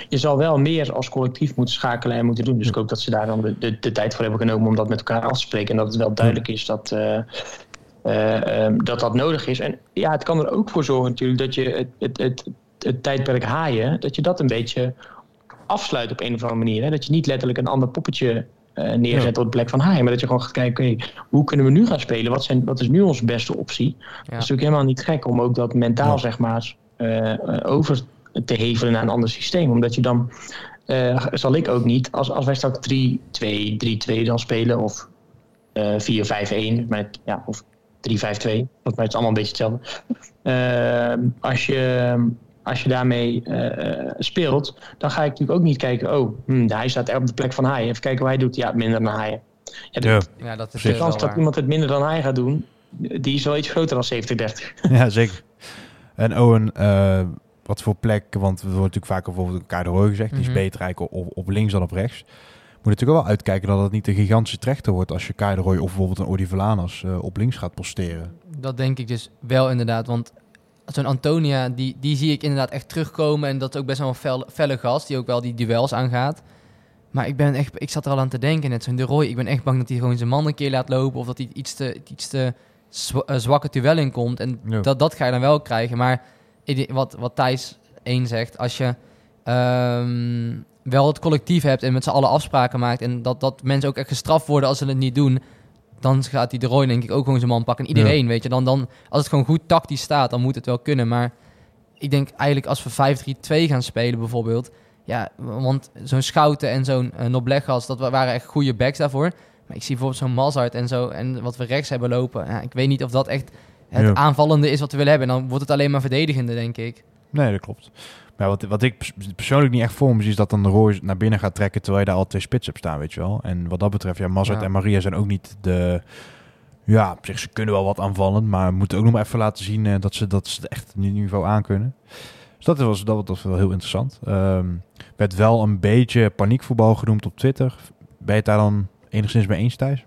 Je zal wel meer als collectief moeten schakelen en moeten doen. Dus ik hoop dat ze daar dan de, de, de, tijd voor hebben genomen om dat met elkaar af te spreken. En dat het wel duidelijk is dat, um, dat dat nodig is. En ja, het kan er ook voor zorgen natuurlijk dat je het, het, het, het tijdperk haaien, dat je dat een beetje afsluit op een of andere manier. Hè? Dat je niet letterlijk een ander poppetje uh, neerzet op de plek van Haai. Maar dat je gewoon gaat kijken, oké, hoe kunnen we nu gaan spelen? Wat, zijn, wat is nu onze beste optie? Ja. Dat is natuurlijk helemaal niet gek om ook dat mentaal, zeg maar, uh, over te hevelen naar een ander systeem. Omdat je dan, uh, zal ik ook niet, als, als wij straks 3-2, 3-2 dan spelen of 4-5-1, met, ja, of 3-5-2, want mij is allemaal een beetje hetzelfde. als je als je daarmee uh, speelt, dan ga ik natuurlijk ook niet kijken, oh, hm, hij staat er op de plek van hij. Even kijken hoe hij doet. Ja, minder dan hij. Ja, de, ja. dat is de kans dat iemand het minder dan hij gaat doen, die is wel iets groter dan 70-30. Ja, zeker. En Owen, uh, wat voor plek, want we worden natuurlijk vaak bijvoorbeeld elkaar de Roy gezegd, die is mhm. beter eigenlijk op, op links dan op rechts. Moet natuurlijk wel uitkijken dat het niet een gigantische trechter wordt als je Kai de Roy of bijvoorbeeld een Odi Valanas uh, op links gaat posteren. Dat denk ik dus wel inderdaad, want zo'n Antonia, die, die zie ik inderdaad echt terugkomen. En dat is ook best wel een fel, felle gast, die ook wel die duels aangaat. Maar ik, ben echt, ik zat er al aan te denken, net zo'n De Roy. Ik ben echt bang dat hij gewoon zijn man een keer laat lopen. Of dat hij iets te, iets te eh, zwakke duel in komt. En dat, dat ga je dan wel krijgen. Maar wat, wat Thijs één zegt, als je ehm, wel het collectief hebt en met z'n allen afspraken maakt. En dat, dat mensen ook echt gestraft worden als ze het niet doen dan gaat hij de Roy denk ik ook gewoon zijn man pakken. En iedereen, weet je. Dan, dan, als het gewoon goed tactisch staat, dan moet het wel kunnen. Maar ik denk eigenlijk als we 5-3-2 gaan spelen bijvoorbeeld... Ja, want zo'n Schouten en zo'n uh, Noblegas, dat waren echt goede backs daarvoor. Maar ik zie bijvoorbeeld zo'n Mazart en zo... en wat we rechts hebben lopen. Ja, ik weet niet of dat echt het aanvallende is wat we willen hebben. En dan wordt het alleen maar verdedigende, denk ik. Nee, dat klopt. Maar wat, wat ik persoonlijk niet echt voor me zie, is dat dan de Roy naar binnen gaat trekken terwijl je daar al twee spits hebt staan, weet je wel. En wat dat betreft, ja, Mazart en Maria zijn ook niet de... Ja, op zich, ze kunnen wel wat aanvallen, maar moeten ook nog maar even laten zien uh, dat, ze, dat ze echt niet niveau aan kunnen. Dus dat was, dat was wel heel interessant. Um, werd wel een beetje paniekvoetbal genoemd op Twitter. Ben je het daar dan enigszins mee eens, Thijs?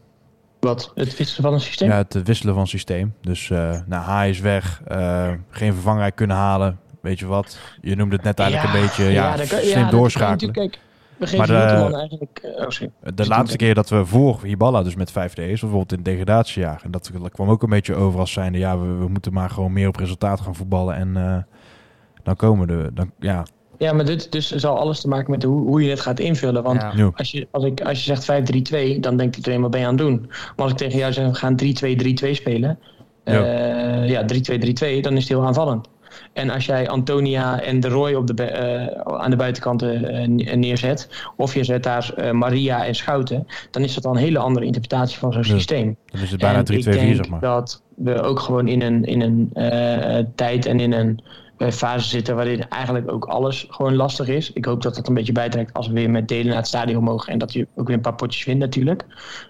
Wat? Het wisselen van een systeem? Ja, het wisselen van systeem. Dus uh, nou, H is weg, uh, geen vervangerij kunnen halen weet je wat, je noemde het net eigenlijk Ja, een beetje ja, dat kan- slim doorschakelen. natuurlijk- Kijk, we Maar de- eigenlijk... eh, oh, sorry. De laatste keer dat we voor Hiballa dus met 5D is, bijvoorbeeld in het degradatiejaar. En dat, dat kwam ook een beetje over als zijnde, ja, we, we moeten maar gewoon meer op resultaat gaan voetballen. En eh, dan komen de, dan, ja, Ja, maar dit dus zal alles te maken met hoe, hoe je het gaat invullen. Want Ja. als, je, als, ik, als je zegt 5-3-2, dan denkt iedereen, wat ben je aan het doen? Maar als ik tegen jou zeg, we gaan 3-2-3-2 spelen. Ja. eh, ja, 3-2-3-2, dan is het heel aanvallend. En als jij Antonia en De Roy op de, eh, aan de buitenkanten eh, ne- neerzet, of je zet daar eh, Maria en Schouten, dan is dat al een hele andere interpretatie van zo'n Ja. systeem. Dan is het bijna En 3-2-4, ik denk zeg maar. dat we ook gewoon in een, in een eh, tijd en in een eh, fase zitten waarin eigenlijk ook alles gewoon lastig is. Ik hoop dat dat een beetje bijtrekt als we weer met delen naar het stadion mogen en dat je ook weer een paar potjes wint natuurlijk.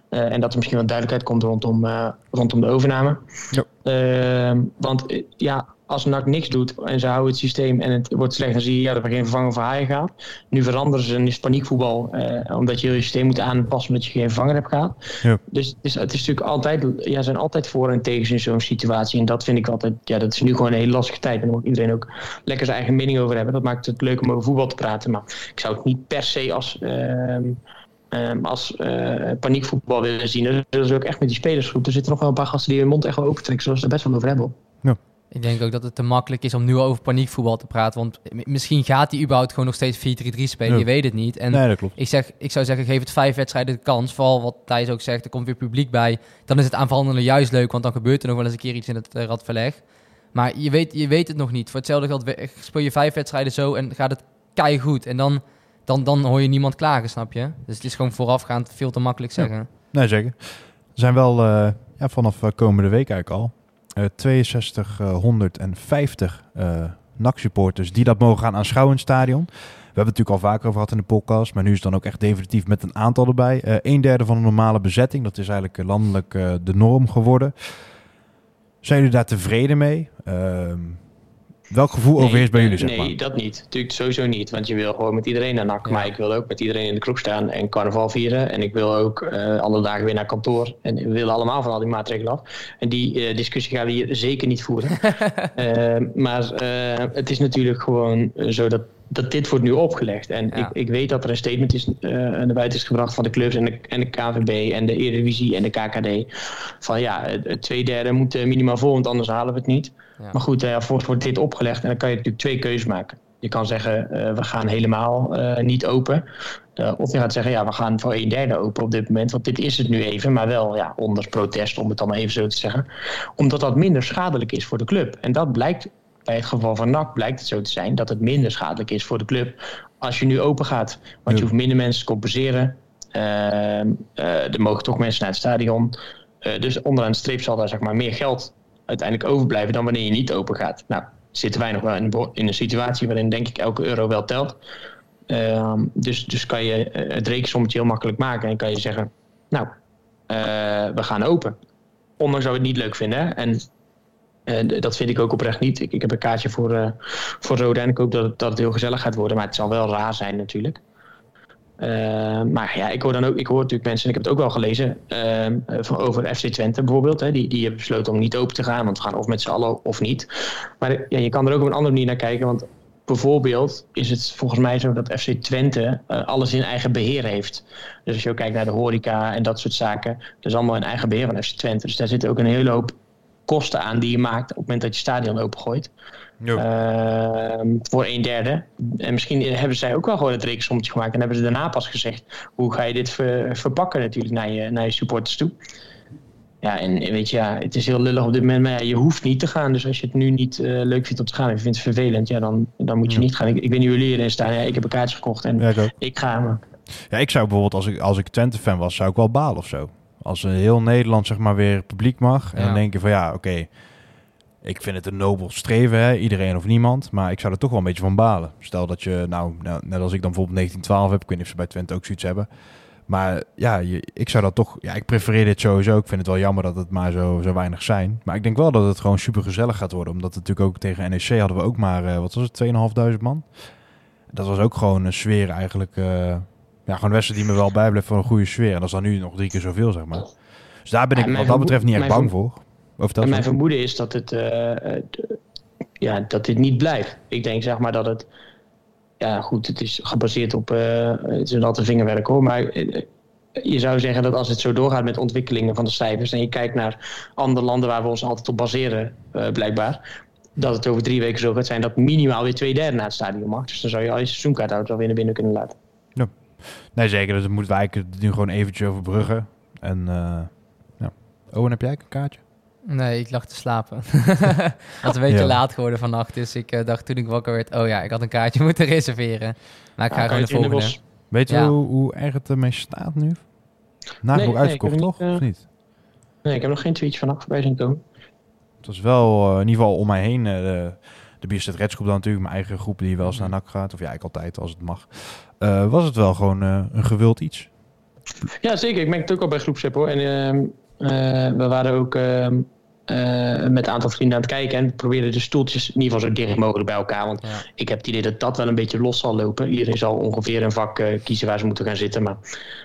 Eh, en dat er misschien wat duidelijkheid komt rondom, eh, rondom de overname. Ja. Ehm, want eh, ja, als NAC niks doet en ze houden het systeem en het wordt slecht, dan zie je ja, dat er geen vervanger voor Haaien gaat. Nu veranderen ze en is paniekvoetbal, eh, omdat je heel je systeem moet aanpassen omdat je geen vervanger hebt gehad. Ja. Dus het is, het is natuurlijk altijd, ja, zijn altijd voor en tegen in zo'n situatie. En dat vind ik altijd, ja, dat is nu gewoon een hele lastige tijd. En daar moet iedereen ook lekker zijn eigen mening over hebben. Dat maakt het leuk om over voetbal te praten. Maar ik zou het niet per se als, ehm, ehm, als eh, paniekvoetbal willen zien. Dat is ook echt met die spelersgroep. Er zitten nog wel een paar gasten die hun mond echt wel open trekken, zoals ze er best wel over hebben. Ik denk ook dat het te makkelijk is om nu over paniekvoetbal te praten. Want misschien gaat hij überhaupt gewoon nog steeds 4-3-3 spelen. Ja. Je weet het niet. En Nee, dat klopt. ik, zeg, ik zou zeggen, geef het vijf wedstrijden de kans. Vooral wat Thijs ook zegt, er komt weer publiek bij. Dan is het aanvallende juist leuk, want dan gebeurt er nog wel eens een keer iets in het uh, radverleg. Maar je weet, je weet het nog niet. Voor hetzelfde geld speel je vijf wedstrijden zo en gaat het goed. En dan, dan, dan hoor je niemand klagen, snap je? Dus het is gewoon voorafgaand veel te makkelijk Ja. zeggen. Nee, zeker. Er zijn wel eh, ja, vanaf eh, komende week eigenlijk al 6250 eh NAC-supporters die dat mogen gaan aanschouwen in het stadion. We hebben het natuurlijk al vaker over gehad in de podcast, maar nu is het dan ook echt definitief met een aantal erbij. Eh een derde van de normale bezetting, dat is eigenlijk eh, landelijk eh, de norm geworden. Zijn jullie daar tevreden mee? Ehm, welk gevoel overheerst bij jullie, zeg nee, maar? dat niet. Natuurlijk sowieso niet. Want je wil gewoon met iedereen naar NAC. Ja. Maar ik wil ook met iedereen in de kroeg staan en carnaval vieren. En ik wil ook eh alle dagen weer naar kantoor. En we willen allemaal van al die maatregelen af. En die eh, discussie gaan we hier zeker niet voeren. Eh, maar eh, het is natuurlijk gewoon zo dat, dat dit wordt nu opgelegd. En Ja. ik, ik weet dat er een statement is, eh, naar buiten is gebracht van de clubs en de, en de KVB en de Eredivisie en de KKD. Van ja, het, het twee derde moet minimaal vol, want anders halen we het niet. Ja. Maar goed, eh, volgens wordt dit opgelegd en dan kan je natuurlijk twee keuzes maken. Je kan zeggen, eh, we gaan helemaal eh, niet open. Eh, of je gaat zeggen, ja, we gaan voor een derde open op dit moment. Want dit is het nu even, maar wel ja, onder protest, om het dan maar even zo te zeggen. Omdat dat minder schadelijk is voor de club. En dat blijkt, bij het geval van NAC blijkt het zo te zijn... dat het minder schadelijk is voor de club als je nu open gaat. Want Ja. je hoeft minder mensen te compenseren. Ehm, eh, er mogen toch mensen naar het stadion. Dus onderaan de streep zal daar zeg maar, meer geld uiteindelijk overblijven dan wanneer je niet open gaat. Nou, zitten wij nog wel in in een situatie waarin denk ik elke euro wel telt. Ehm, dus, dus kan je eh, het rekensommetje heel makkelijk maken en kan je zeggen, nou, eh, we gaan open. Ondanks dat we het niet leuk vinden. Hè? En eh, dat vind ik ook oprecht niet. Ik, ik heb een kaartje voor, voor Roda en ik hoop dat dat het heel gezellig gaat worden. Maar het zal wel raar zijn natuurlijk. Eh, maar ja, ik hoor dan ook, ik hoor natuurlijk mensen, en ik heb het ook wel gelezen, ehm, eh, over FC Twente bijvoorbeeld. Hè, die, die hebben besloten om niet open te gaan, want we gaan of met z'n allen of niet. Maar ja, je kan er ook op een andere manier naar kijken, want bijvoorbeeld is het volgens mij zo dat FC Twente eh, alles in eigen beheer heeft. Dus als je ook kijkt naar de horeca en dat soort zaken, dat is allemaal in eigen beheer van FC Twente. Dus daar zitten ook een hele hoop kosten aan die je maakt op het moment dat je stadion opengooit. Ehm, voor een derde. En misschien hebben zij ook wel gewoon het rekensommetje gemaakt. En hebben ze daarna pas gezegd: hoe ga je dit ver- verpakken, natuurlijk, naar je, naar je supporters toe. Ja, en weet je, ja, het is heel lullig op dit moment. Maar ja, je hoeft niet te gaan. Dus als je het nu niet eh, leuk vindt om te gaan en je vindt het vervelend, ja, dan, dan moet je Ja. niet gaan. Ik, ik weet niet hoe jullie erin staan. Ja, ik heb een kaartje gekocht en Ja, ik ook. ik ga. Maar Ja, ik zou bijvoorbeeld, als ik, als ik Twente-fan was, zou ik wel balen of zo. Als een heel Nederland zeg maar weer publiek mag. En Ja. dan denk je van ja, oké. ik vind het een nobel streven, hè, iedereen of niemand. Maar ik zou er toch wel een beetje van balen. Stel dat je, nou, nou, net als ik dan bijvoorbeeld 1912 heb. Ik weet niet of ze bij Twente ook zoiets hebben. Maar ja, je, ik zou dat toch... Ja, ik prefereer dit sowieso. Ik vind het wel jammer dat het maar zo, zo weinig zijn. Maar ik denk wel dat het gewoon super gezellig gaat worden. Omdat natuurlijk ook tegen NEC hadden we ook maar, eh, wat was het, 2.500 man. Dat was ook gewoon een sfeer eigenlijk... eh, ja, gewoon een wedstrijd die me wel bijblijft voor een goede sfeer. En dat is dan nu nog drie keer zoveel, zeg maar. Dus daar ben ik wat dat betreft niet echt bang voor. Of dat en mijn vermoeden is dat het. eh, eh, ja, dat dit niet blijft. Ik denk zeg maar dat het, ja goed, het is gebaseerd op, eh, het is een altijd vingerwerk hoor, maar je zou zeggen dat als het zo doorgaat met ontwikkelingen van de cijfers en je kijkt naar andere landen waar we ons altijd op baseren, blijkbaar, dat het over drie weken zo gaat zijn dat minimaal weer twee derde naar het stadion mag. Dus dan zou je al je seizoenkaarthouders wel weer naar binnen kunnen laten. Nee, zeker. Dus dan moeten we eigenlijk nu gewoon eventjes overbruggen. En uh, ja. Owen, heb jij een kaartje? Nee, ik lag te slapen. het was een beetje Ja. laat geworden vannacht. Dus ik eh, dacht toen ik wakker werd, oh ja, ik had een kaartje moeten reserveren. Maar ik ga Ja, gewoon de volgende. Weet je Ja. hoe, hoe erg het ermee staat nu? Nagenoeg nee, uitverkocht, heb toch? niet, eh, Of niet? Nee, ik heb nog geen tweetje vanaf voorbij zien komen. Het was wel eh, in ieder geval om mij heen. De Reds groep dan natuurlijk. Mijn eigen groep die wel eens naar NAC gaat. Of ja, ik altijd als het mag. Eh, was het wel gewoon eh, een gewild iets. Ja, zeker. Ik merk het ook al bij groepsapp hoor. En ehm, eh, we waren ook ehm, eh, met een aantal vrienden aan het kijken. En we probeerden de stoeltjes in ieder geval zo dicht mogelijk bij elkaar. Want Ja. ik heb het idee dat dat wel een beetje los zal lopen. Iedereen zal ongeveer een vak eh, kiezen waar ze moeten gaan zitten. Maar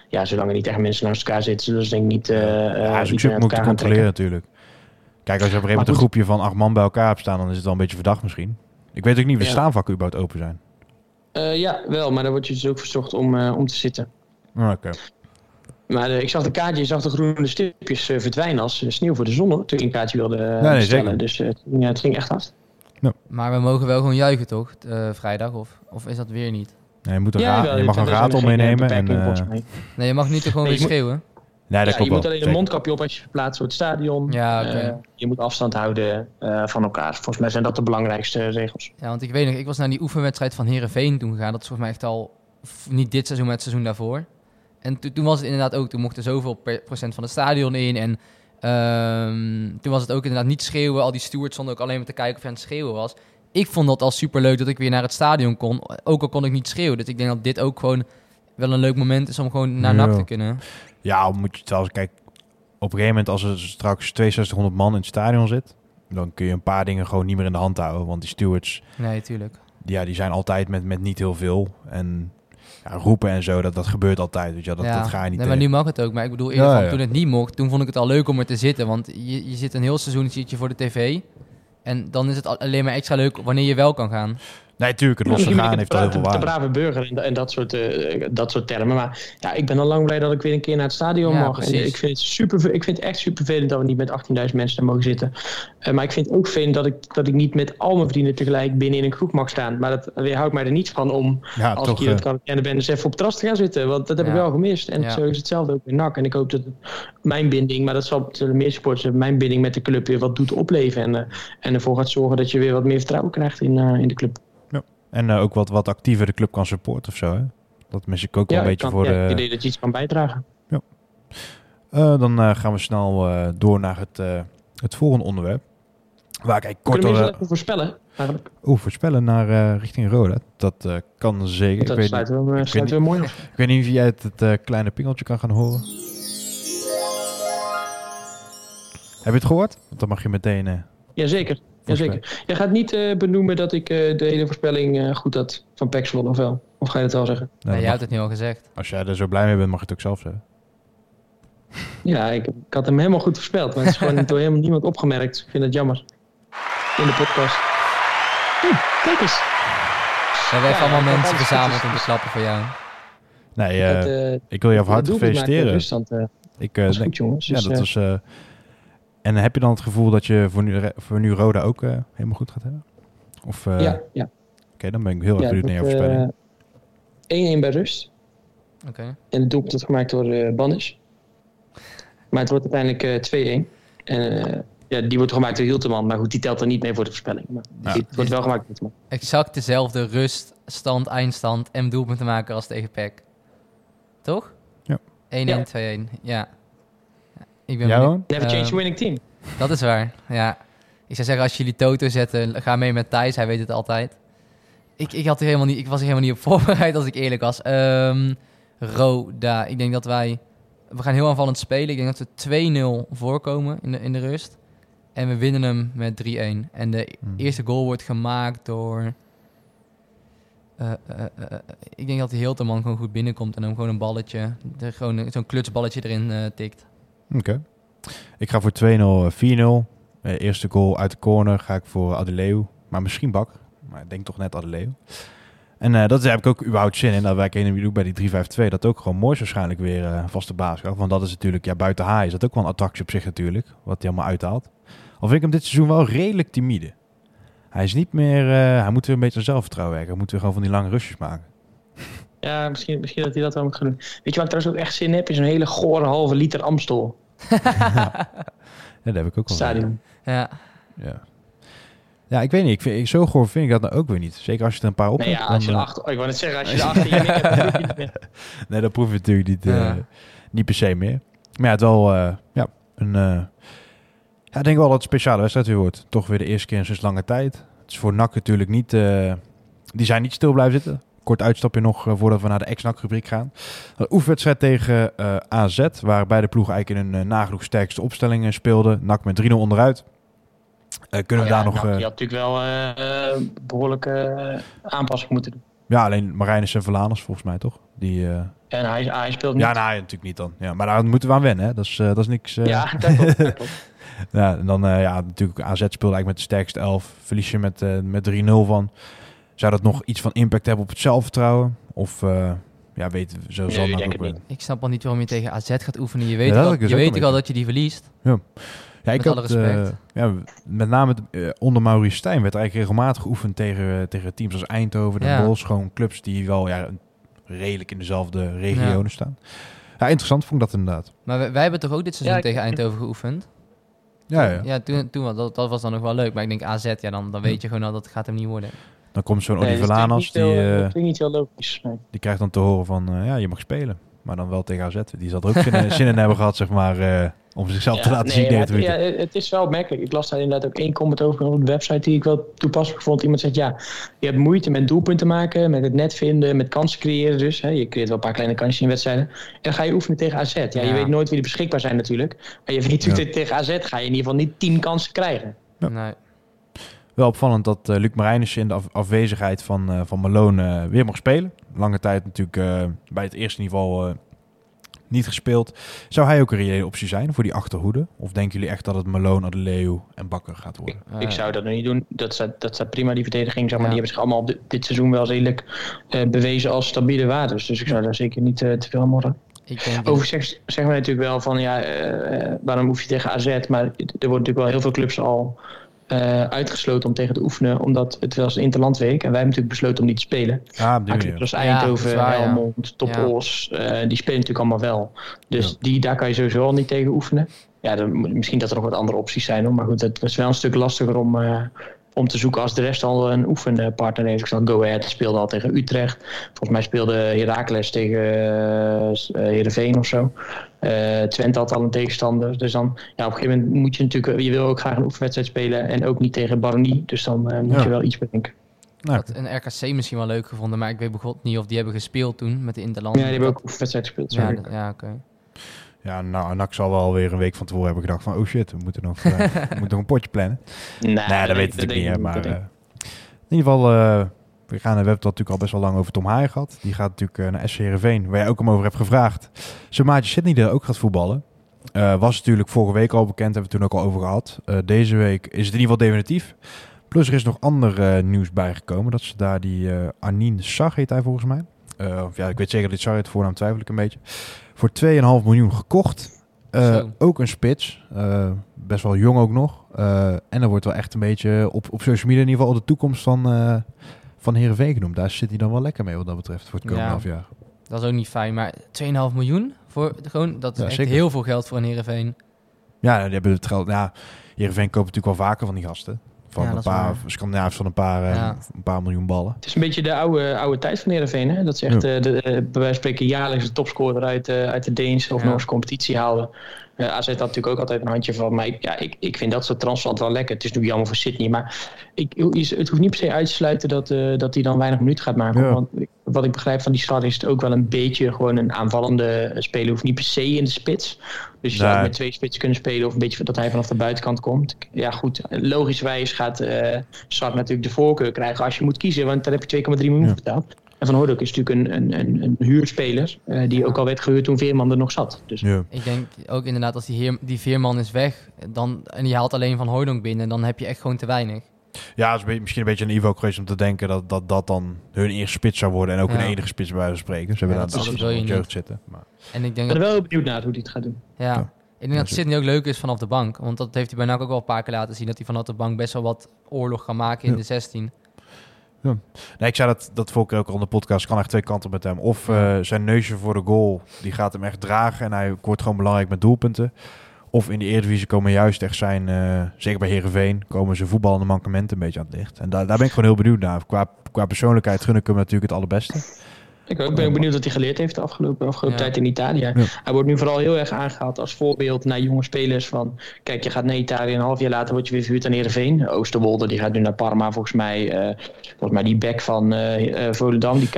ja, zolang er niet echt mensen naast elkaar zitten, zullen ze denk ik niet eh ja, uh, super moeilijk te controleren natuurlijk. Kijk, als je op een gegeven moment een groepje van acht man bij elkaar hebt staan, dan is het wel een beetje verdacht misschien. Ik weet ook niet of de Ja. staanvakken überhaupt open zijn. Eh, ja, wel. Maar dan word je dus ook verzocht om, eh, om te zitten. Ah, Oké. Maar eh, ik zag de kaartjes, je zag de groene stipjes verdwijnen als sneeuw voor de zon. hoor, Toen ik een kaartje wilde nee, bestellen. zeker. Dus het, ging- het ging echt hard. Maar we mogen wel gewoon juichen, toch? eh, vrijdag, of, of is dat weer niet? Nee, je, moet een Ja, ra- wel, je mag een geen, eh, meenemen. En, eh. Nee, je mag niet er gewoon Nee, weer schreeuwen. Nee, dat Ja, je moet alleen een mondkapje op als je verplaatst door het stadion. Ja, oké. Eh, je moet afstand houden eh, van elkaar. Volgens mij zijn dat de belangrijkste regels. Ja, want ik weet nog, ik was naar die oefenwedstrijd van Herenveen toen gegaan. Dat is volgens mij echt al, niet dit seizoen, maar het seizoen daarvoor. En to- toen was het inderdaad ook, toen mochten zoveel procent van het stadion in. En ehm, toen was het ook inderdaad niet schreeuwen. Al die stewards stonden ook alleen maar te kijken of je aan het schreeuwen was. Ik vond dat al super leuk dat ik weer naar het stadion kon. Ook al kon ik niet schreeuwen. Dus ik denk dat dit ook gewoon wel een leuk moment is om gewoon naar Ja. NAC te kunnen. Ja, moet je trouwens, kijk, op een gegeven moment als er straks 6200 man in het stadion zit, dan kun je een paar dingen gewoon niet meer in de hand houden. Want die stewards, Nee, tuurlijk. ja, die zijn altijd met, met niet heel veel. En ja, roepen en zo, dat, dat gebeurt altijd. Weet je, dat, ja. dat ga je niet nee, maar tegen. nu mag het ook. Maar ik bedoel, eerder Ja, van, ja. toen het niet mocht, toen vond ik het al leuk om er te zitten. Want je, je zit een heel seizoen zit je voor de tv. En dan is het al- alleen maar extra leuk wanneer je wel kan gaan. Nee, tuurlijk, het losse gaan heeft al heel de, veel de brave burger en, en dat, soort, eh, dat soort termen. Maar ja, ik ben al lang blij dat ik weer een keer naar het stadion Ja, mag. En ik vind, het super, ik vind het echt super vervelend dat we niet met 18.000 mensen daar mogen zitten. Eh, maar ik vind het ook vervelend dat ik, dat ik niet met al mijn vrienden tegelijk binnen in een groep mag staan. Maar dat weerhoudt mij er niet van om, Ja, als toch. ik hier eh, het quarantaine ben, eens even op het terras te gaan zitten. Want dat heb ik wel gemist. En Ja. zo is hetzelfde ook bij NAC. En ik hoop dat het mijn binding, maar dat zal zullen meer supporters hebben, mijn binding met de club weer wat doet opleven. En, eh, en ervoor gaat zorgen dat je weer wat meer vertrouwen krijgt in, eh, in de club. En eh, ook wat, wat actiever de club kan supporten of zo. Hè? Dat mis ik ook wel een ik beetje kan- voor ja, het idee dat je iets kan bijdragen. Eh, dan eh, gaan we snel door naar het, het volgende onderwerp. Waar ik kort even voorspellen? Eigenlijk. oeh, voorspellen naar richting Roda. Dat kan zeker. Ik Dat weet, niet, sluiten we, weet sluiten we mooi af. ik weet niet of jij het, het kleine pingeltje kan gaan horen. Heb je het gehoord? Want dan mag je meteen... Jazeker. Jazeker. Je gaat niet eh, benoemen dat ik eh, de hele voorspelling eh, goed had van Paxwell of wel? Of ga je dat wel zeggen? Nee, dan jij mag- hebt het nu al gezegd. als jij er zo blij mee bent, mag je het ook zelf zeggen. Ja, ik, ik had hem helemaal goed voorspeld. Maar het is gewoon door helemaal niemand opgemerkt. Ik vind het jammer. In de podcast. Hm, kijk eens. We hebben allemaal ja, mensen verzameld om te klappen voor jou. Nee, Ik wil je van harte feliciteren. Rusland, eh, Ik, eh, was denk- goed, jongens. ja, Dus, dat eh, was... eh, en heb je dan het gevoel dat je voor nu, voor nu Roda ook eh, helemaal goed gaat hebben? Of, eh, ja, ja. Oké, dan ben ik heel erg ja, benieuwd naar jouw voorspelling. eh, 1-1 bij rust. Oké. En het doelpunt wordt gemaakt door eh Banish. Maar het wordt uiteindelijk eh 2-1. En eh, ja, die wordt gemaakt door Hilteman. Maar goed, die telt er niet mee voor de voorspelling. Maar Ja. die- het wordt wel gemaakt door Hilteman. Exact dezelfde rust, stand, eindstand en doelpunten maken als tegen PEC. Toch? Ja. 1-1, Ja. 2-1. Ja. Ik ben hoor. Never change the winning team. Dat is waar, ja. Ik zou zeggen, als jullie Toto zetten, ga mee met Thijs. Hij weet het altijd. Ik, ik, had er helemaal niet, ik was er helemaal niet op voorbereid, als ik eerlijk was. Ehm Roda. Ik denk dat wij... We gaan heel aanvallend spelen. Ik denk dat we 2-0 voorkomen in de, in de rust. En we winnen hem met 3-1. En de Hmm. eerste goal wordt gemaakt door... eh, eh, eh, ik denk dat de Hilterman gewoon goed binnenkomt en hem gewoon een balletje, er gewoon een- zo'n klutsballetje erin eh, tikt. Oké. Ik ga voor 2-0, eh, 4-0. Eh, eerste goal uit de corner ga ik voor Adeleu. Maar misschien Bak. Maar ik denk toch net Adeleo. En eh dat heb ik ook überhaupt zin in. Dat wij kennen bij die 3-5-2. Dat ook gewoon mooi waarschijnlijk weer eh vaste baas. Want dat is natuurlijk, ja, buiten H is dat ook wel een attractie op zich natuurlijk. Wat hij allemaal uithaalt. Al vind ik hem dit seizoen wel redelijk timide. Hij is niet meer, eh, hij moet weer een beetje zelfvertrouwen werken. Hij moet weer gewoon van die lange rustjes maken. Ja, misschien, misschien dat hij dat wel moet gaan doen. Weet je waar ik trouwens ook echt zin in heb? Is een hele gore halve liter Amstel. Ja, dat heb ik ook wel. Stadion. Ja. Ja. ja, ik weet niet. Ik vind, zo goor vind ik dat nou ook weer niet. Zeker als je er een paar op Nee, hebt, ja, als je dan, eh, achter, ik wou net zeggen, als je er hebt, niet meer. Nee, dat proef je natuurlijk niet, eh, niet per se meer. Maar ja, het wel eh, ja, een... eh, ja, ik denk wel dat het een speciale wedstrijd weer wordt. Toch weer de eerste keer in sinds lange tijd. Het is voor NAC natuurlijk niet... eh, die zijn niet stil blijven zitten. Kort uitstapje nog eh, voordat we naar de ex-NAC-rubriek gaan. Een oefenwedstrijd tegen eh, AZ, waar beide ploegen eigenlijk in een uh, nagenoeg sterkste opstelling eh, speelden. NAC met 3-0 onderuit. Eh, kunnen we ja, daar nog... eh, je had natuurlijk wel eh, eh, behoorlijke eh, aanpassing moeten doen. ja, alleen Marijnus en Verlaners volgens mij, toch? Die, eh, En hij, hij speelt niet. ja, nou, natuurlijk niet dan. Ja, maar daar moeten we aan wennen, hè. Dat is, eh, dat is niks... eh, Ja, dat klopt. Dat klopt. Ja, en dan eh, ja, natuurlijk AZ speelde eigenlijk met de sterkste elf. Verlies je met, eh, met 3-0 van. Zou dat nog iets van impact hebben op het zelfvertrouwen? Of uh, ja, weet zo Nee, zal ik niet. Ik snap al niet waarom je tegen AZ gaat oefenen. Je weet, Ja, al- dus je ook weet al dat je die verliest. Ja, ik Met alle had, eh, respect. ja, met name eh, onder Maurice Stijn werd er eigenlijk regelmatig geoefend tegen, eh, tegen teams als Eindhoven, Den Ja. Bosch. Gewoon clubs die wel ja, redelijk in dezelfde regionen Ja. staan. Ja, interessant vond ik dat inderdaad. Maar wij, wij hebben toch ook dit seizoen Ja, tegen Eindhoven geoefend? Ja, ja. Ja, toen, toen was dat, dat was dan nog wel leuk. Maar ik denk AZ, ja, dan, dan weet je gewoon al dat het gaat hem niet worden. Dan komt zo'n Nee, Oliver die, heel- eh, klinkt niet heel logisch. Nee. die krijgt dan te horen van, eh, ja, je mag spelen. Maar dan wel tegen AZ. Die zal er ook zin, in- zin in hebben gehad, zeg maar, eh, om zichzelf te laten nee, zien. het, ja, het is wel opmerkelijk. Ik las daar inderdaad ook één comment over op de website die ik wel toepasselijk vond. Iemand zegt, ja, je hebt moeite met doelpunten maken, met het net vinden, met kansen creëren dus. Hè. Je creëert wel een paar kleine kansjes in wedstrijden. En dan ga je oefenen tegen AZ. Ja, Ja. Je weet nooit wie er beschikbaar zijn natuurlijk. Maar je weet natuurlijk tegen AZ ga je in ieder geval niet tien kansen krijgen. Ja. Nee. Wel opvallend dat eh, Luc Marijnissen in de af- afwezigheid van, eh, van Malone eh, weer mag spelen. Lange tijd natuurlijk eh, bij het eerste niveau eh, niet gespeeld. Zou hij ook een reële optie zijn voor die achterhoede? Of denken jullie echt dat het Malone, Adeleu en Bakker gaat worden? Ik zou dat nog niet doen. Dat staat, dat staat prima, die verdediging. Zeg maar. Ja. Die hebben zich allemaal op dit, dit seizoen wel redelijk eh, bewezen als stabiele waardes. Dus ik zou daar zeker niet te veel aan morren. Overigens zeggen wij natuurlijk wel van ja, eh, waarom hoef je tegen AZ? Maar er wordt natuurlijk wel heel veel clubs al eh, uitgesloten om tegen te oefenen, omdat het was een interlandweek. En wij hebben natuurlijk besloten om niet te spelen. Ja, Ja, Eindhoven, ja. Helmond, Top Ja. Os, eh, die spelen natuurlijk allemaal wel. Dus Ja. die, daar kan je sowieso al niet tegen oefenen. Ja, dan, misschien dat er nog wat andere opties zijn. Hoor. Maar goed, het is wel een stuk lastiger om, eh, om te zoeken als de rest al een oefenpartner heeft. Ik zag Go Ahead speelde al tegen Utrecht. Volgens mij speelde Heracles tegen uh, Heerenveen of zo. Eh, Twente had al een tegenstander. Dus dan, ja, op een gegeven moment moet je natuurlijk... Je wil ook graag een oefenwedstrijd spelen en ook niet tegen Baronie. Dus dan eh, moet Ja. je wel iets bedenken. Nou, had een RKC misschien wel leuk gevonden, maar ik weet begot niet of die hebben gespeeld toen met de Interland. Ja, die hebben ook een oefenwedstrijd gespeeld. Ja, ja oké. ja, nou, NAC zal wel weer een week van tevoren hebben gedacht van... Oh shit, we moeten nog, eh, we moeten nog een potje plannen. Nee, nee, dat weet ik natuurlijk niet. hè, denk Maar in ieder geval, eh, we, gaan, we hebben het natuurlijk al best wel lang over Tom Haaien gehad. Die gaat natuurlijk eh, naar SC Heerenveen, waar jij ook hem over hebt gevraagd. Zijn maatje Sidney die er ook gaat voetballen. Eh, was natuurlijk vorige week al bekend, hebben we het toen ook al over gehad. Eh, deze week is het in ieder geval definitief. Plus er is nog ander nieuws bijgekomen. Dat ze daar die Anien Sag heet hij volgens mij. Of ja, ik weet zeker dat Sag heet, voornaam twijfel ik een beetje. Voor 2,5 miljoen gekocht. Ook een spits. Best wel jong ook nog. En er wordt wel echt een beetje op, op social media in ieder geval de toekomst van, van Heerenveen genoemd. Daar zit hij dan wel lekker mee wat dat betreft voor het komende half jaar. Dat is ook niet fijn, maar 2,5 miljoen voor gewoon dat is echt zeker. heel veel geld voor een Heerenveen. Ja, die hebben het geld. Ja, Heerenveen koopt natuurlijk wel vaker van die gasten. Van Ja, een paar. Scandinavisch van een paar, eh, Ja. een paar miljoen ballen. Het is een beetje de oude, oude tijd van Heerenveen. Hè? Dat ze echt Ja. eh, de, eh, bij wijze van spreken jaarlijks de topscorer uit, eh, uit de Deense of Ja. Noorse competitie haalden. Eh AZ had natuurlijk ook altijd een handje van. Maar ik, ja, ik, ik vind dat soort transfer wel lekker. Het is nu jammer voor Sydney. Maar ik, het hoeft niet per se uit te sluiten dat, eh, dat hij dan weinig minuten gaat maken. Ja. Want ik- wat ik begrijp van die stad is het ook wel een beetje gewoon een aanvallende speler. Hoeft niet per se in de spits. Dus je zou Nee. met twee spits kunnen spelen. Of een beetje dat hij vanaf de buitenkant komt. Ja goed, logischwijs gaat eh Swart natuurlijk de voorkeur krijgen als je moet kiezen. Want daar heb je 2,3 miljoen Ja. betaald. En Van Hoordok is natuurlijk een, een, een, een huurspeler. eh, die ook al werd gehuurd toen Veerman er nog zat. Dus Ja. Ik denk ook inderdaad als die, heer, die Veerman is weg dan, en die haalt alleen Van Hooydonk binnen, dan heb je echt gewoon te weinig. Ja, het is een beetje- misschien een beetje naïef ook geweest om te denken dat dat, dat dan hun eerste spits zou worden. En ook Ja. hun enige spits bij wijze van spreken. Ze hebben Ja, daar dat je in jeugd zitten. Maar, En ik Ik denk ben dat, er wel benieuwd naar hoe hij het gaat doen. ja, Ja. ik denk dat Sydney ook leuk is vanaf de bank. Want dat heeft hij bij NAC ook wel een paar keer laten zien. Dat hij vanaf de bank best wel wat oorlog kan maken in Ja. de 16. nee, ik zei dat, dat vorige keer ook al in de podcast. kan echt twee kanten met hem. Of eh, zijn neusje voor de goal, die gaat hem echt dragen. En hij wordt gewoon belangrijk met doelpunten. Of in de Eredivisie komen juist echt zijn, eh, zeker bij Herenveen, komen zijn voetballende mankementen een beetje aan het licht. En daar, daar ben ik gewoon heel benieuwd naar. Qua, qua persoonlijkheid gun ik hem natuurlijk het allerbeste. Ik ook ben ook benieuwd wat hij geleerd heeft de afgelopen, afgelopen Ja. tijd in Italië. Ja. Hij wordt nu vooral heel erg aangehaald als voorbeeld naar jonge spelers. Van, kijk, je gaat naar Italië, een half jaar later word je weer verhuurd aan Heerenveen. Oosterwolde, die gaat nu naar Parma volgens mij. eh, volgens mij die back van eh eh, Volendam, die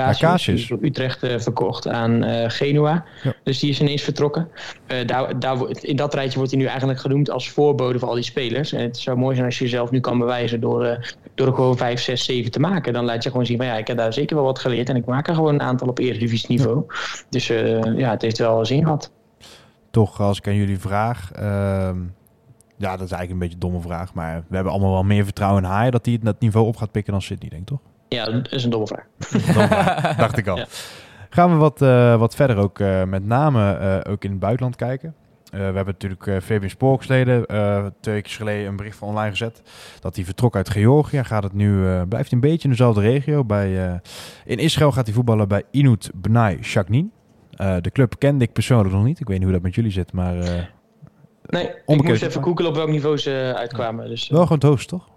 door Utrecht verkocht aan eh, Genua. Ja. Dus die is ineens vertrokken. Eh, daar, daar, in dat rijtje wordt hij nu eigenlijk genoemd als voorbode voor al die spelers. En het zou mooi zijn als je jezelf nu kan bewijzen door, eh, door er gewoon 5, 6, 7 te maken. Dan laat je gewoon zien van ja, ik heb daar zeker wel wat geleerd. En ik maak er gewoon een aantal op eredivisie niveau. Dus eh, ja, het heeft wel zin gehad. Toch, als ik aan jullie vraag. ehm, ja, dat is eigenlijk een beetje een domme vraag. Maar we hebben allemaal wel meer vertrouwen in Haaien dat hij het dat niveau op gaat pikken dan Sydney, denk ik toch? Ja, dat is een domme vraag. Domme vraag, dacht ik al. Ja. Gaan we wat, eh, wat verder ook eh, met name ook in het buitenland kijken. Eh, we hebben natuurlijk eh Fabian Sporksleden eh twee weken geleden een bericht van online gezet. Dat hij vertrok uit Georgië. Gaat het nu, blijft een beetje in dezelfde regio. Bij, in Israël gaat hij voetballen bij Inut Bnai Shaknin. Eh, de club kende ik persoonlijk nog niet. Ik weet niet hoe dat met jullie zit, maar Nee, ik moest even googelen op welk niveau ze uitkwamen. Dus, wel gewoon het hoogst, toch?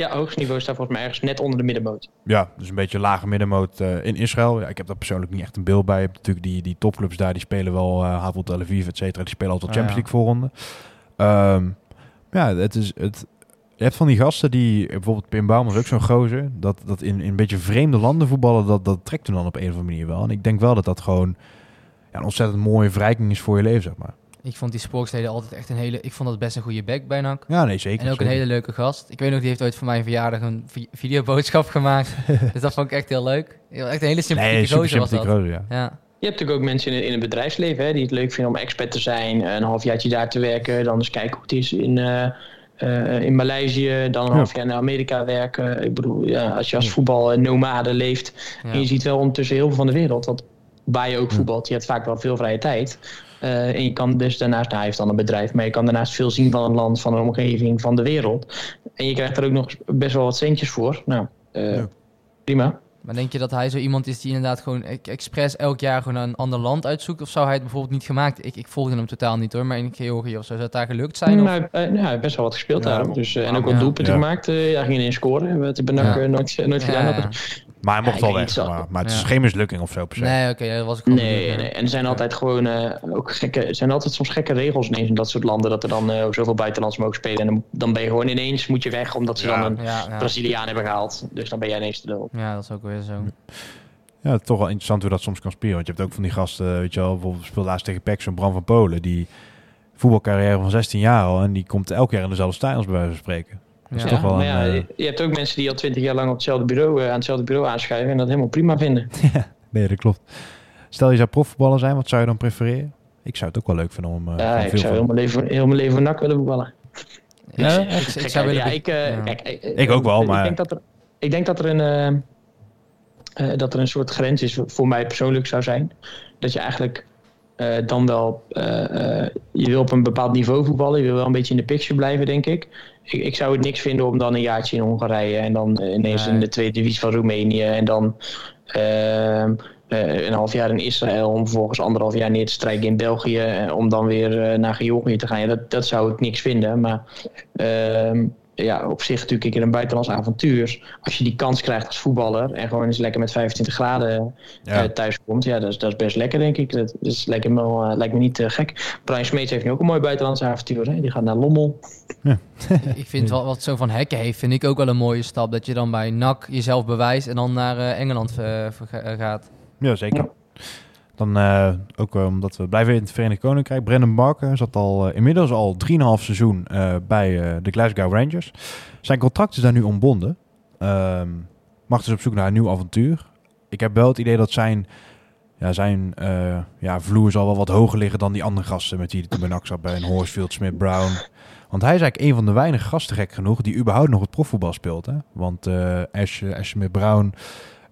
Ja, hoogste niveau staat volgens mij ergens net onder de middenmoot. Ja, dus een beetje lage middenmoot eh, in Israël. Ja, ik heb daar persoonlijk niet echt een beeld bij. Je hebt natuurlijk die, die topclubs daar, die spelen wel uh, Havel Tel Aviv, et cetera. Die spelen altijd Ah, Champions ja. League voorronde. Ehm, ja, het is... Het, je hebt van die gasten die, bijvoorbeeld Pim Bouwman is ook zo'n gozer, dat, dat in, in een beetje vreemde landen voetballen, dat, dat trekt hem dan op een of andere manier wel. En ik denk wel dat dat gewoon ja, een ontzettend mooie verrijking is voor je leven, zeg maar. Ik vond die Sporksteden altijd echt een hele... Ik vond dat best een goede back bij NAC. Ja, nee, zeker. En ook een hele leuke gast. Ik weet nog, die heeft ooit voor mijn verjaardag een vi- videoboodschap gemaakt. dus dat vond ik echt heel leuk. Heel- Echt een hele sympathieke Nee, gozer was dat. ja. Ja. Je hebt natuurlijk ook mensen in, in het bedrijfsleven hè, die het leuk vinden om expert te zijn. Een halfjaartje daar te werken. Dan eens kijken hoe het is in, eh, eh, in Maleisië. Dan een Ja. half jaar naar Amerika werken. Ik bedoel, ja, als je als voetbalnomade leeft. Ja. En je ziet wel ondertussen heel veel van de wereld. Want waar je ook voetbalt, je hebt vaak wel veel vrije tijd. Eh, en je kan dus daarnaast, hij heeft dan een bedrijf, maar je kan daarnaast veel zien van een land, van een omgeving, van de wereld. En je krijgt er ook nog best wel wat centjes voor. Nou, eh, Ja. prima. Maar denk je dat hij zo iemand is die inderdaad gewoon e- expres elk jaar gewoon een ander land uitzoekt? Of zou hij het bijvoorbeeld niet gemaakt? Ik, ik volgde hem totaal niet hoor, maar in Georgië of zo. Zou het daar gelukt zijn? Of? Nou, eh, nou, hij heeft best wel wat gespeeld Ja, daar. Dus, eh, en ook ja. wat doelpunten Ja. gemaakt. eh ja, ging ineens scoren. Wat hij eh, nooit, nooit Ja, gedaan had. Maar hij mocht Ja, wel weg, maar, het is Ja. geen mislukking of zo per se. Nee, oké, dat was ik gewoon Nee, nee. En er zijn altijd gewoon eh, ook gekke, er zijn altijd soms gekke regels ineens in dat soort landen. Dat er dan eh, zoveel buitenlands mogen spelen. En dan, dan ben je gewoon ineens moet je weg omdat ze Ja. dan een Ja, ja. Braziliaan hebben gehaald. Dus dan ben jij ineens te lul. ja, dat is ook weer zo. Ja, toch wel interessant hoe dat soms kan spelen. Want je hebt ook van die gasten, weet je wel, bijvoorbeeld speelde laatst tegen PEC, zo'n Bram van Polen, die voetbalcarrière van 16 jaar al en die komt elk jaar in dezelfde stadions bij wijze van spreken. Dat is Ja. toch wel maar ja, eh, je hebt ook mensen die al twintig jaar lang op hetzelfde bureau, eh, aan hetzelfde bureau aanschuiven en dat helemaal prima vinden. Nee, dat klopt. Stel je zou profvoetballer zijn, wat zou je dan prefereren? Ik zou het ook wel leuk vinden om... eh, Ja, ik veel zou van- heel mijn leven, heel mijn leven voor NAC willen voetballen. Ja, ik, zou willen... ja, ik, ja. Kijk, Ik ook wel, maar- Ik denk dat er, ik denk dat er een... eh, eh, dat er een soort grens is voor mij persoonlijk zou zijn. Dat je eigenlijk eh, dan wel... eh, eh, je wil op een bepaald niveau voetballen. Je wil wel een beetje in de picture blijven, denk ik. Ik, ik zou het niks vinden om dan een jaartje in Hongarije... en dan eh, ineens Nee. in de tweede divisie van Roemenië... en dan ehm, eh, een half jaar in Israël... om vervolgens anderhalf jaar neer te strijken in België... eh, om dan weer naar Georgië te gaan. Ja, dat, dat zou ik niks vinden, maar... ja, op zich natuurlijk keer een buitenlands avontuur. Als je die kans krijgt als voetballer en gewoon eens lekker met 25 graden Ja. eh, thuis komt, ja, dat is, dat is best lekker, denk ik. Dat, is, lijkt, me, wel, eh, lijkt me niet eh, gek. Brian Smeets heeft nu ook een mooi buitenlands avontuur. Hè? Die gaat naar Lommel. Ik vind wel wat zo van hekken heeft, vind ik ook wel een mooie stap. Dat je dan bij NAC jezelf bewijst en dan naar eh, Engeland gaat. Ja, zeker. Dan eh, ook eh, omdat we blijven in het Verenigd Koninkrijk. Brandon Barker zat al eh, inmiddels al 3,5 seizoen bij de Glasgow Rangers. Zijn contract is daar nu ontbonden. Ehm mag dus op zoek naar een nieuw avontuur. Ik heb wel het idee dat zijn ja, zijn ja, vloer zal wel wat hoger liggen dan die andere gasten met wie hij toen bij zat. Bij een Horsfield, Smith, Brown. Want hij is eigenlijk een van de weinige gasten, gek genoeg, die überhaupt nog het profvoetbal speelt. Hè? Want Ash, Ash Smith, Brown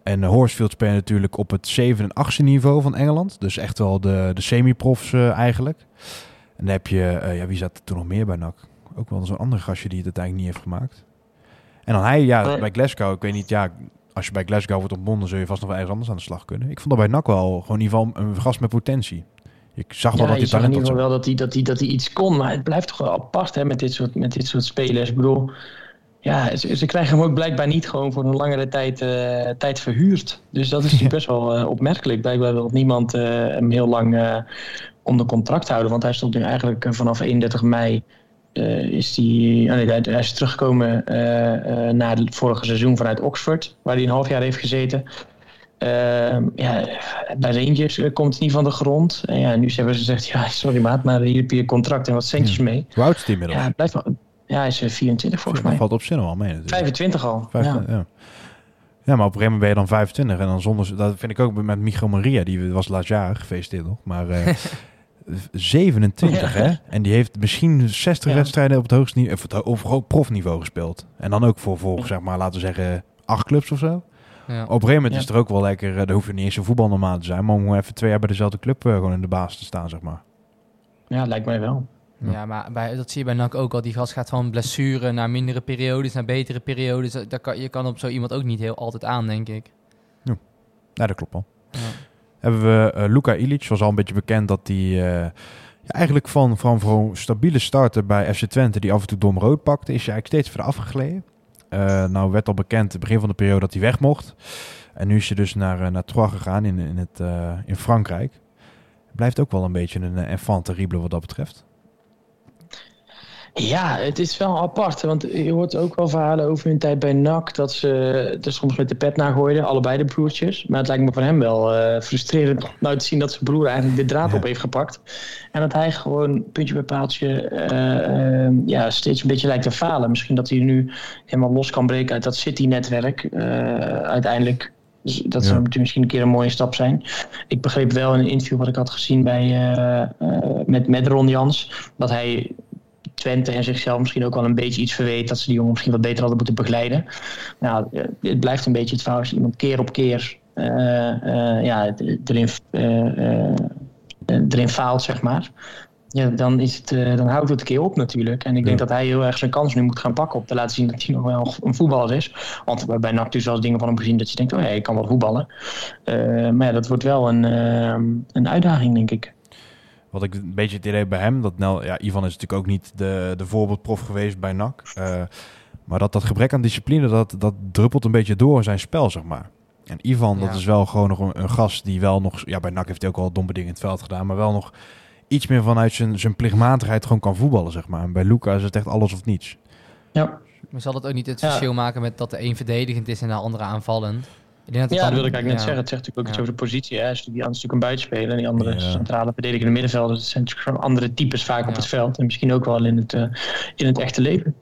en eh, Horsfield spelen natuurlijk op het 7 en 8 niveau van Engeland. Dus echt wel de, de semi-profs eh, eigenlijk. En dan heb je, eh, ja, wie zat er toen nog meer bij NAC? Ook wel zo'n andere gastje die het uiteindelijk niet heeft gemaakt. En dan hij, ja, Nee. bij Glasgow, ik weet niet, ja, als je bij Glasgow wordt ontbonden, zul je vast nog wel ergens anders aan de slag kunnen. Ik vond dat bij NAC wel gewoon in ieder geval een gast met potentie. Ik zag wel Ja, dat hij zag talent had. geval wel dat hij, dat, hij, dat hij iets kon. Maar het blijft toch wel apart hè, met, dit soort, met dit soort spelers. Ik bedoel, ja, ze, ze krijgen hem ook blijkbaar niet gewoon voor een langere tijd, eh, tijd verhuurd. Dus dat is natuurlijk best wel eh, opmerkelijk. Blijkbaar wil niemand eh, hem heel lang onder contract houden. Want hij stond nu eigenlijk vanaf 31 mei... is die, nee, hij, hij is teruggekomen na het vorige seizoen vanuit Oxford, waar hij een half jaar heeft gezeten. Ehm, ja, bij Rangers komt hij niet van de grond. En ja, nu hebben ze gezegd, ja, sorry maat, maar hier heb je een contract en wat centjes mee. Hoe oud is hij inmiddels? Ja, het blijft wel, ja, hij is eh, 24 volgens Dat mij. valt op nog wel mee natuurlijk. 25 al. Ja. ja. Ja, maar op een gegeven moment ben je dan 25 en dan zonder... Dat vind ik ook met Micho Maria, die was laatst jaar, gefeliciteerd nog. Maar eh 27 Ja. hè? En die heeft misschien 60 Ja. wedstrijden op het hoogste niveau, of ho- profniveau gespeeld. En dan ook voor, voor zeg maar, laten we zeggen, acht clubs of zo. Ja. Op een gegeven moment Ja. is het er ook wel lekker, uh, daar hoef je niet eens een voetbalnormaal te zijn, maar om even twee jaar bij dezelfde club eh, gewoon in de baas te staan, zeg maar. ja, lijkt mij wel. Ja, maar bij, dat zie je bij NAC ook al. Die gast gaat van blessure naar mindere periodes, naar betere periodes. Dat, kan, je kan op zo iemand ook niet heel altijd aan, denk ik. Ja, dat klopt wel. Ja. hebben we eh, Luka Ilic. Was al een beetje bekend dat hij eh, ja, eigenlijk van, van voor een stabiele starter bij FC Twente, die af en toe dom rood pakte, is hij eigenlijk steeds verder afgegleden. Eh, nou werd al bekend, het begin van de periode, dat hij weg mocht. En nu is hij dus naar, naar Troyes gegaan in, in, het, in Frankrijk. Blijft ook wel een beetje een enfant terrible wat dat betreft. Ja, het is wel apart. Want je hoort ook wel verhalen over hun tijd bij NAC. Dat ze er soms met de pet naar gooiden. Allebei de broertjes. Maar het lijkt me voor hem wel uh, frustrerend om nou te zien dat zijn broer eigenlijk de draad ja. op heeft gepakt. En dat hij gewoon puntje bij paaltje uh, uh, ja, steeds een beetje lijkt te falen. Misschien dat hij nu helemaal los kan breken uit dat City-netwerk. Uiteindelijk. Dus dat zou ja. misschien een keer een mooie stap zijn. Ik begreep wel in een interview wat ik had gezien bij, uh, met, met Ron Jans. Dat hij Twente en zichzelf misschien ook wel een beetje iets verweet. Dat ze die jongen misschien wat beter hadden moeten begeleiden. Nou, het blijft een beetje het verhaal als iemand keer op keer uh, uh, ja, erin, uh, erin faalt, zeg maar. Ja, dan, is het, dan houdt het een keer op natuurlijk. En ik denk ja. dat hij heel erg zijn kans nu moet gaan pakken om te laten zien dat hij nog wel een voetballer is. Want bij NAC dus wel dingen van hem gezien dat je denkt, oh ja, ik kan wel voetballen. maar ja, dat wordt wel een, een uitdaging, denk ik. Wat ik een beetje het idee bij hem, dat Nel, ja, Ivan is natuurlijk ook niet de, de voorbeeldprof geweest bij NAC. Uh, maar dat, dat gebrek aan discipline, dat, dat druppelt een beetje door in zijn spel, zeg maar. En Ivan, ja. dat is wel gewoon nog een, een, gast die wel nog... Ja, bij NAC heeft hij ook al domme dingen in het veld gedaan, maar wel nog iets meer vanuit zijn, zijn plichtmatigheid gewoon kan voetballen, zeg maar. En bij Luca is het echt alles of niets. Ja. Maar zal het ook niet het ja. verschil maken met dat de een verdedigend is en de andere aanvallend? Ik denk dat ja, dat wilde ik eigenlijk ja. net zeggen. Het zegt natuurlijk ook iets over de positie. Hè. Die andere is natuurlijk een buitenspeler en die andere ja. centrale verdedigende middenvelders. Het zijn natuurlijk gewoon andere types vaak op het veld. En misschien ook wel in het, uh, in het echte leven.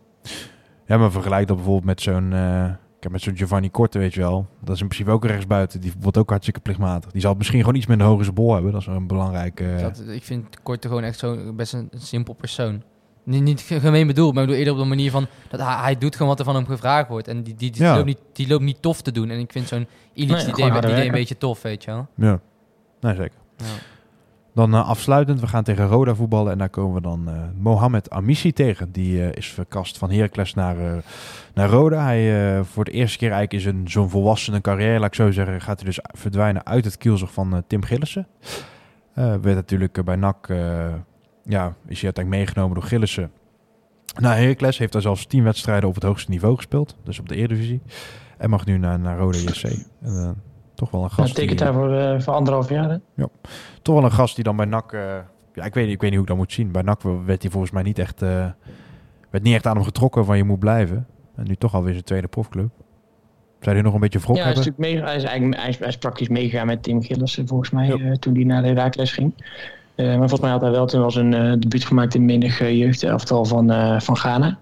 Ja, maar vergelijk dat bijvoorbeeld met zo'n... Uh, met zo'n Giovanni Korte, weet je wel. Dat is in principe ook rechtsbuiten. Die wordt ook hartstikke plichtmatig. Die zal misschien gewoon iets minder hoge bol hebben. Dat is een belangrijke... Uh... Dat, ik vind Korte gewoon echt zo best een, een simpel persoon. Niet, niet gemeen bedoeld, maar ik bedoel eerder op de manier van... dat hij, hij doet gewoon wat er van hem gevraagd wordt. En die, die, die, ja. loopt, niet, die loopt niet tof te doen. En ik vind zo'n Ilic nee, die deed een beetje tof, weet je wel. Ja, nee, zeker. Ja. Dan uh, afsluitend, we gaan tegen Roda voetballen. En daar komen we dan uh, Mohamed Amissi tegen. Die uh, is verkast van Heracles naar, naar Roda. Hij voor de eerste keer eigenlijk is een zo'n volwassene carrière, laat ik zo zeggen... gaat hij dus verdwijnen uit het kielzog van Tim Gillissen. werd natuurlijk bij NAC ja, is hij uiteindelijk meegenomen door Gillissen. Nou, Heracles heeft daar zelfs tien wedstrijden op het hoogste niveau gespeeld. Dus op de Eredivisie. En mag nu naar, naar Rode JC. En, uh, toch wel een gast. Ja, tekent daar voor, uh, voor anderhalf jaar. Hè? Ja, toch wel een gast die dan bij NAC... Uh, ja, ik weet, ik weet niet hoe ik dat moet zien. Bij NAC werd hij volgens mij niet echt... werd niet echt aan hem getrokken van je moet blijven. En nu toch alweer zijn tweede profclub. Zou hij nog een beetje wrok ja, hebben? Hij is, mee, hij, is eigenlijk, hij, is, hij is praktisch meegegaan met Tim Gillissen volgens mij. toen hij naar de Heracles ging. Uh, maar volgens mij had hij wel toen al zijn uh, debuut gemaakt in menig jeugdelftal van, uh, van Ghana.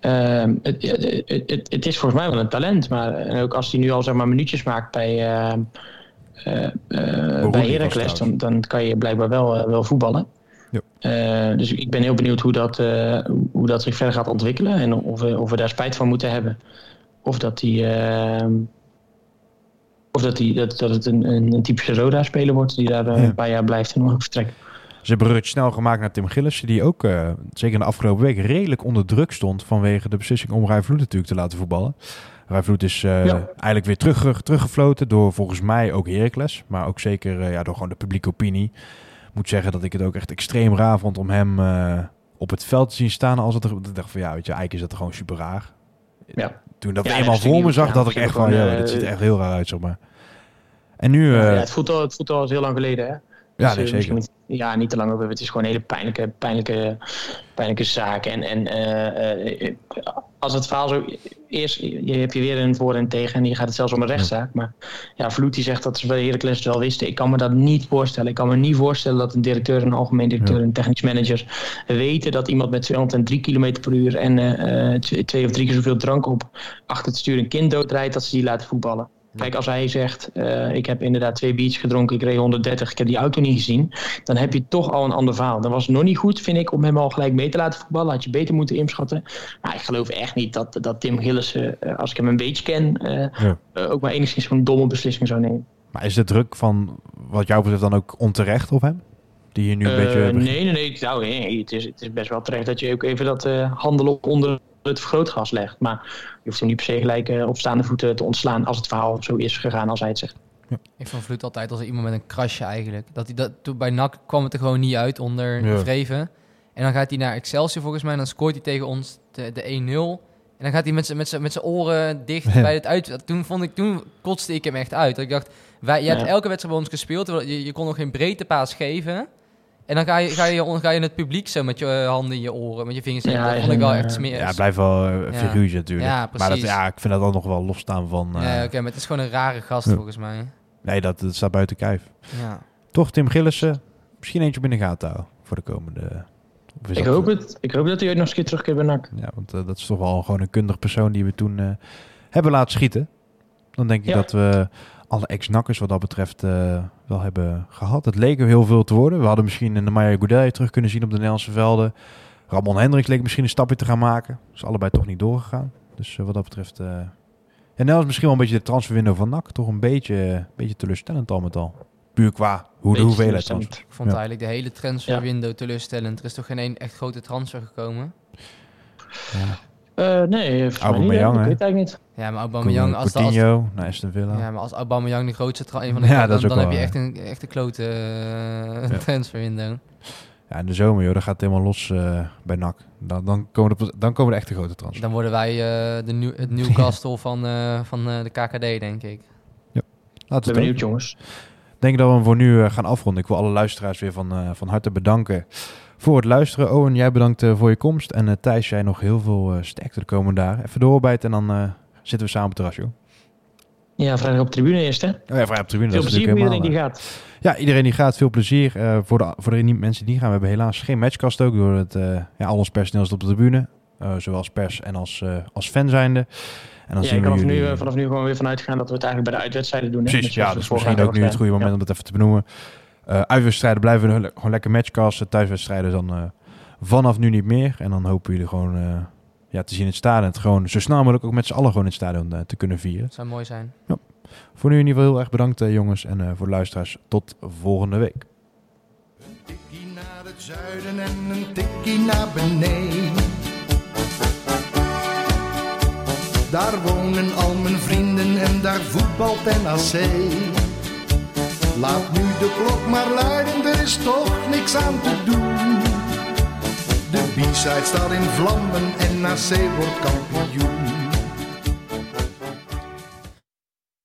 Ehm, het, is volgens mij wel een talent. Maar ook als hij nu al zeg maar, minuutjes maakt bij, eh, eh, bij Heracles, dan, dan kan je blijkbaar wel, eh, wel voetballen. Ja. Eh, dus ik ben heel benieuwd hoe dat, eh, hoe dat zich verder gaat ontwikkelen. En of we, of we daar spijt van moeten hebben. Of dat die... eh, of dat, die, dat, dat het een, een, een typische Roda-speler wordt die daar eh, Ja. een paar jaar blijft en nog vertrekt. Ze hebben een snel gemaakt naar Tim Gillissen, die ook, eh, zeker in de afgelopen week, redelijk onder druk stond vanwege de beslissing om Rij Vloed natuurlijk te laten voetballen. Rij Vloed is eh, Ja. eigenlijk weer terug, teruggefloten door volgens mij ook Heracles, maar ook zeker ja, door gewoon de publieke opinie. Ik moet zeggen dat ik het ook echt extreem raar vond om hem op het veld te zien staan. Als het er, ik dacht van ja, weet je, eigenlijk is dat gewoon super raar. Ja. Toen dat Ja, eenmaal dat voor me zag, dat ik dat echt van, ja, eh, dit ziet er echt heel raar uit, zeg maar. En nu, eh, ja, het, voelt al, het voelt al heel lang geleden, hè? Ja, Dus, nee, eh, zeker. ja, niet te lang over. Het is gewoon een hele pijnlijke, pijnlijke, pijnlijke zaak. En, en eh, eh, als het verhaal zo... Eerst je heb je weer een voor en tegen en je gaat het zelfs om een rechtszaak. Maar ja, Vloed die zegt dat ze bij Heracles het wel wisten. Ik kan me dat niet voorstellen. Ik kan me niet voorstellen dat een directeur, een algemeen directeur, een technisch manager weten dat iemand met 203 km per uur en twee twee of drie keer zoveel drank op achter het stuur een kind doodrijdt, dat ze die laten voetballen. Kijk, als hij zegt, eh, ik heb inderdaad twee biertjes gedronken, ik reed 130, ik heb die auto niet gezien, dan heb je toch al een ander verhaal. Dan was het nog niet goed, vind ik, om hem al gelijk mee te laten voetballen. Had je beter moeten inschatten. Maar ik geloof echt niet dat, dat Tim Gillissen, eh, als ik hem een beetje ken, eh, Ja. ook maar enigszins zo'n domme beslissing zou nemen. Maar is de druk van, wat jou betreft, dan ook onterecht op hem? Die hier nu een beetje... nee, nee, nee. Nou, nee het, is, het is best wel terecht dat je ook even dat handel op onder het vergrootglas legt. Maar je hoeft hem niet per se gelijk eh, op staande voeten te ontslaan als het verhaal zo is gegaan als hij het zegt. Ik vond Vloed altijd als iemand met een krasje eigenlijk. Dat hij dat, toen bij NAC kwam het er gewoon niet uit onder Ja. Vreven. En dan gaat hij naar Excelsior volgens mij. En dan scoort hij tegen ons de, de 1-0. En dan gaat hij met zijn met zijn- met zijn oren dicht Ja. bij het uit. Toen, vond ik, toen kotste ik hem echt uit. Dat ik dacht, wij, je hebt Ja. elke wedstrijd bij ons gespeeld. Je, je kon nog geen breedtepaas geven. En dan ga je, ga, je, ga je in het publiek zo met je eh, handen in je oren, met je vingers. Ja, dat vond ik is wel echt eh, smerig. Ja, het blijft wel eh, een Ja. figuurtje natuurlijk. Ja, maar dat, precies. ja, ik vind dat dan nog wel losstaan van... eh, Ja, oké, maar het is gewoon een rare gast Ja. volgens mij. Nee, dat, dat staat buiten kijf. Ja. Toch Tim Gillissen, misschien eentje de gaten houden voor de komende... Ik dat- hoop, het, ik hoop dat hij ooit nog eens een keer terugkeert bij NAC. Ja, want eh, dat is toch wel gewoon een kundig persoon die we toen eh, hebben laten schieten. Dan denk ik Ja. dat we alle ex-nakkers wat dat betreft eh, wel hebben gehad. Het leek er heel veel te worden. We hadden misschien een Maya Goudel terug kunnen zien op de Nederlandse velden. Ramon Hendricks leek misschien een stapje te gaan maken. Is allebei toch niet doorgegaan. Dus eh, wat dat betreft... eh en dat is misschien wel een beetje de transferwindow van NAC. Toch een beetje, beetje teleurstellend al met al. Puur qua hoe de hoeveelheid transfer. Ik vond Ja. eigenlijk de hele transferwindow teleurstellend. Er is toch geen één echt grote transfer gekomen? Ja. Eh, nee, volgens mij niet. Aubameyang, hè. hè? Ik weet het eigenlijk niet. Ja, maar Aubameyang, als, de- als, naar Aston Villa. ja, maar als Aubameyang de grootste een van de Ja, dan, dat is ook dan heb wel, je ja. echt een, echt een klote eh, Ja. transferwindow. Ja, in de zomer, joh, dan gaat het helemaal los eh, bij NAC. Dan, dan, komen de, dan komen de echte grote transfers. Dan worden wij eh, de nieuw, het Newcastle van, eh, van eh, de KKD, denk ik. Laten ben we het benieuwd, jongens. Ik denk dat we hem voor nu eh, gaan afronden. Ik wil alle luisteraars weer van, eh, van harte bedanken voor het luisteren. Owen, jij bedankt eh, voor je komst. En eh, Thijs, jij nog heel veel eh, sterkte de komende dagen. Even doorbijten en dan zitten we samen op het terras, joh. Ja, vrijdag op de tribune eerst, hè? Oh ja, vrij op tribune. Veel dat is plezier voor iedereen die gaat. Ja, iedereen die gaat, veel plezier. Voor, de, voor de niet- mensen die gaan, we hebben helaas geen matchcast ook. Door het, ja, al ons personeel zit op de tribune. Eh, zowel als pers en als, als fan zijnde. En dan Ja, zien ik we kan vanaf jullie... nu, vanaf nu gewoon weer vanuit gaan dat we het eigenlijk bij de uitwedstrijden doen. Precies, ja, dus vorig misschien ook nu het goede moment om het even te benoemen. Eh, uitwedstrijden blijven we gewoon lekker matchcasten. Thuiswedstrijden dan eh, vanaf nu niet meer. En dan hopen jullie gewoon eh, ja, te zien in het stadion. Het gewoon zo snel mogelijk ook met z'n allen gewoon in het stadion te kunnen vieren. Dat zou mooi zijn. Voor nu in ieder geval heel erg bedankt jongens. En eh, voor de luisteraars tot volgende week. tikkie naar het zuiden en een tikkie naar beneden. Daar wonen al mijn vrienden en daar voetbalt NAC. Laat nu de klok maar luiden, er is toch niks aan te doen. De B-side staat in vlammen en NAC wordt kampioen.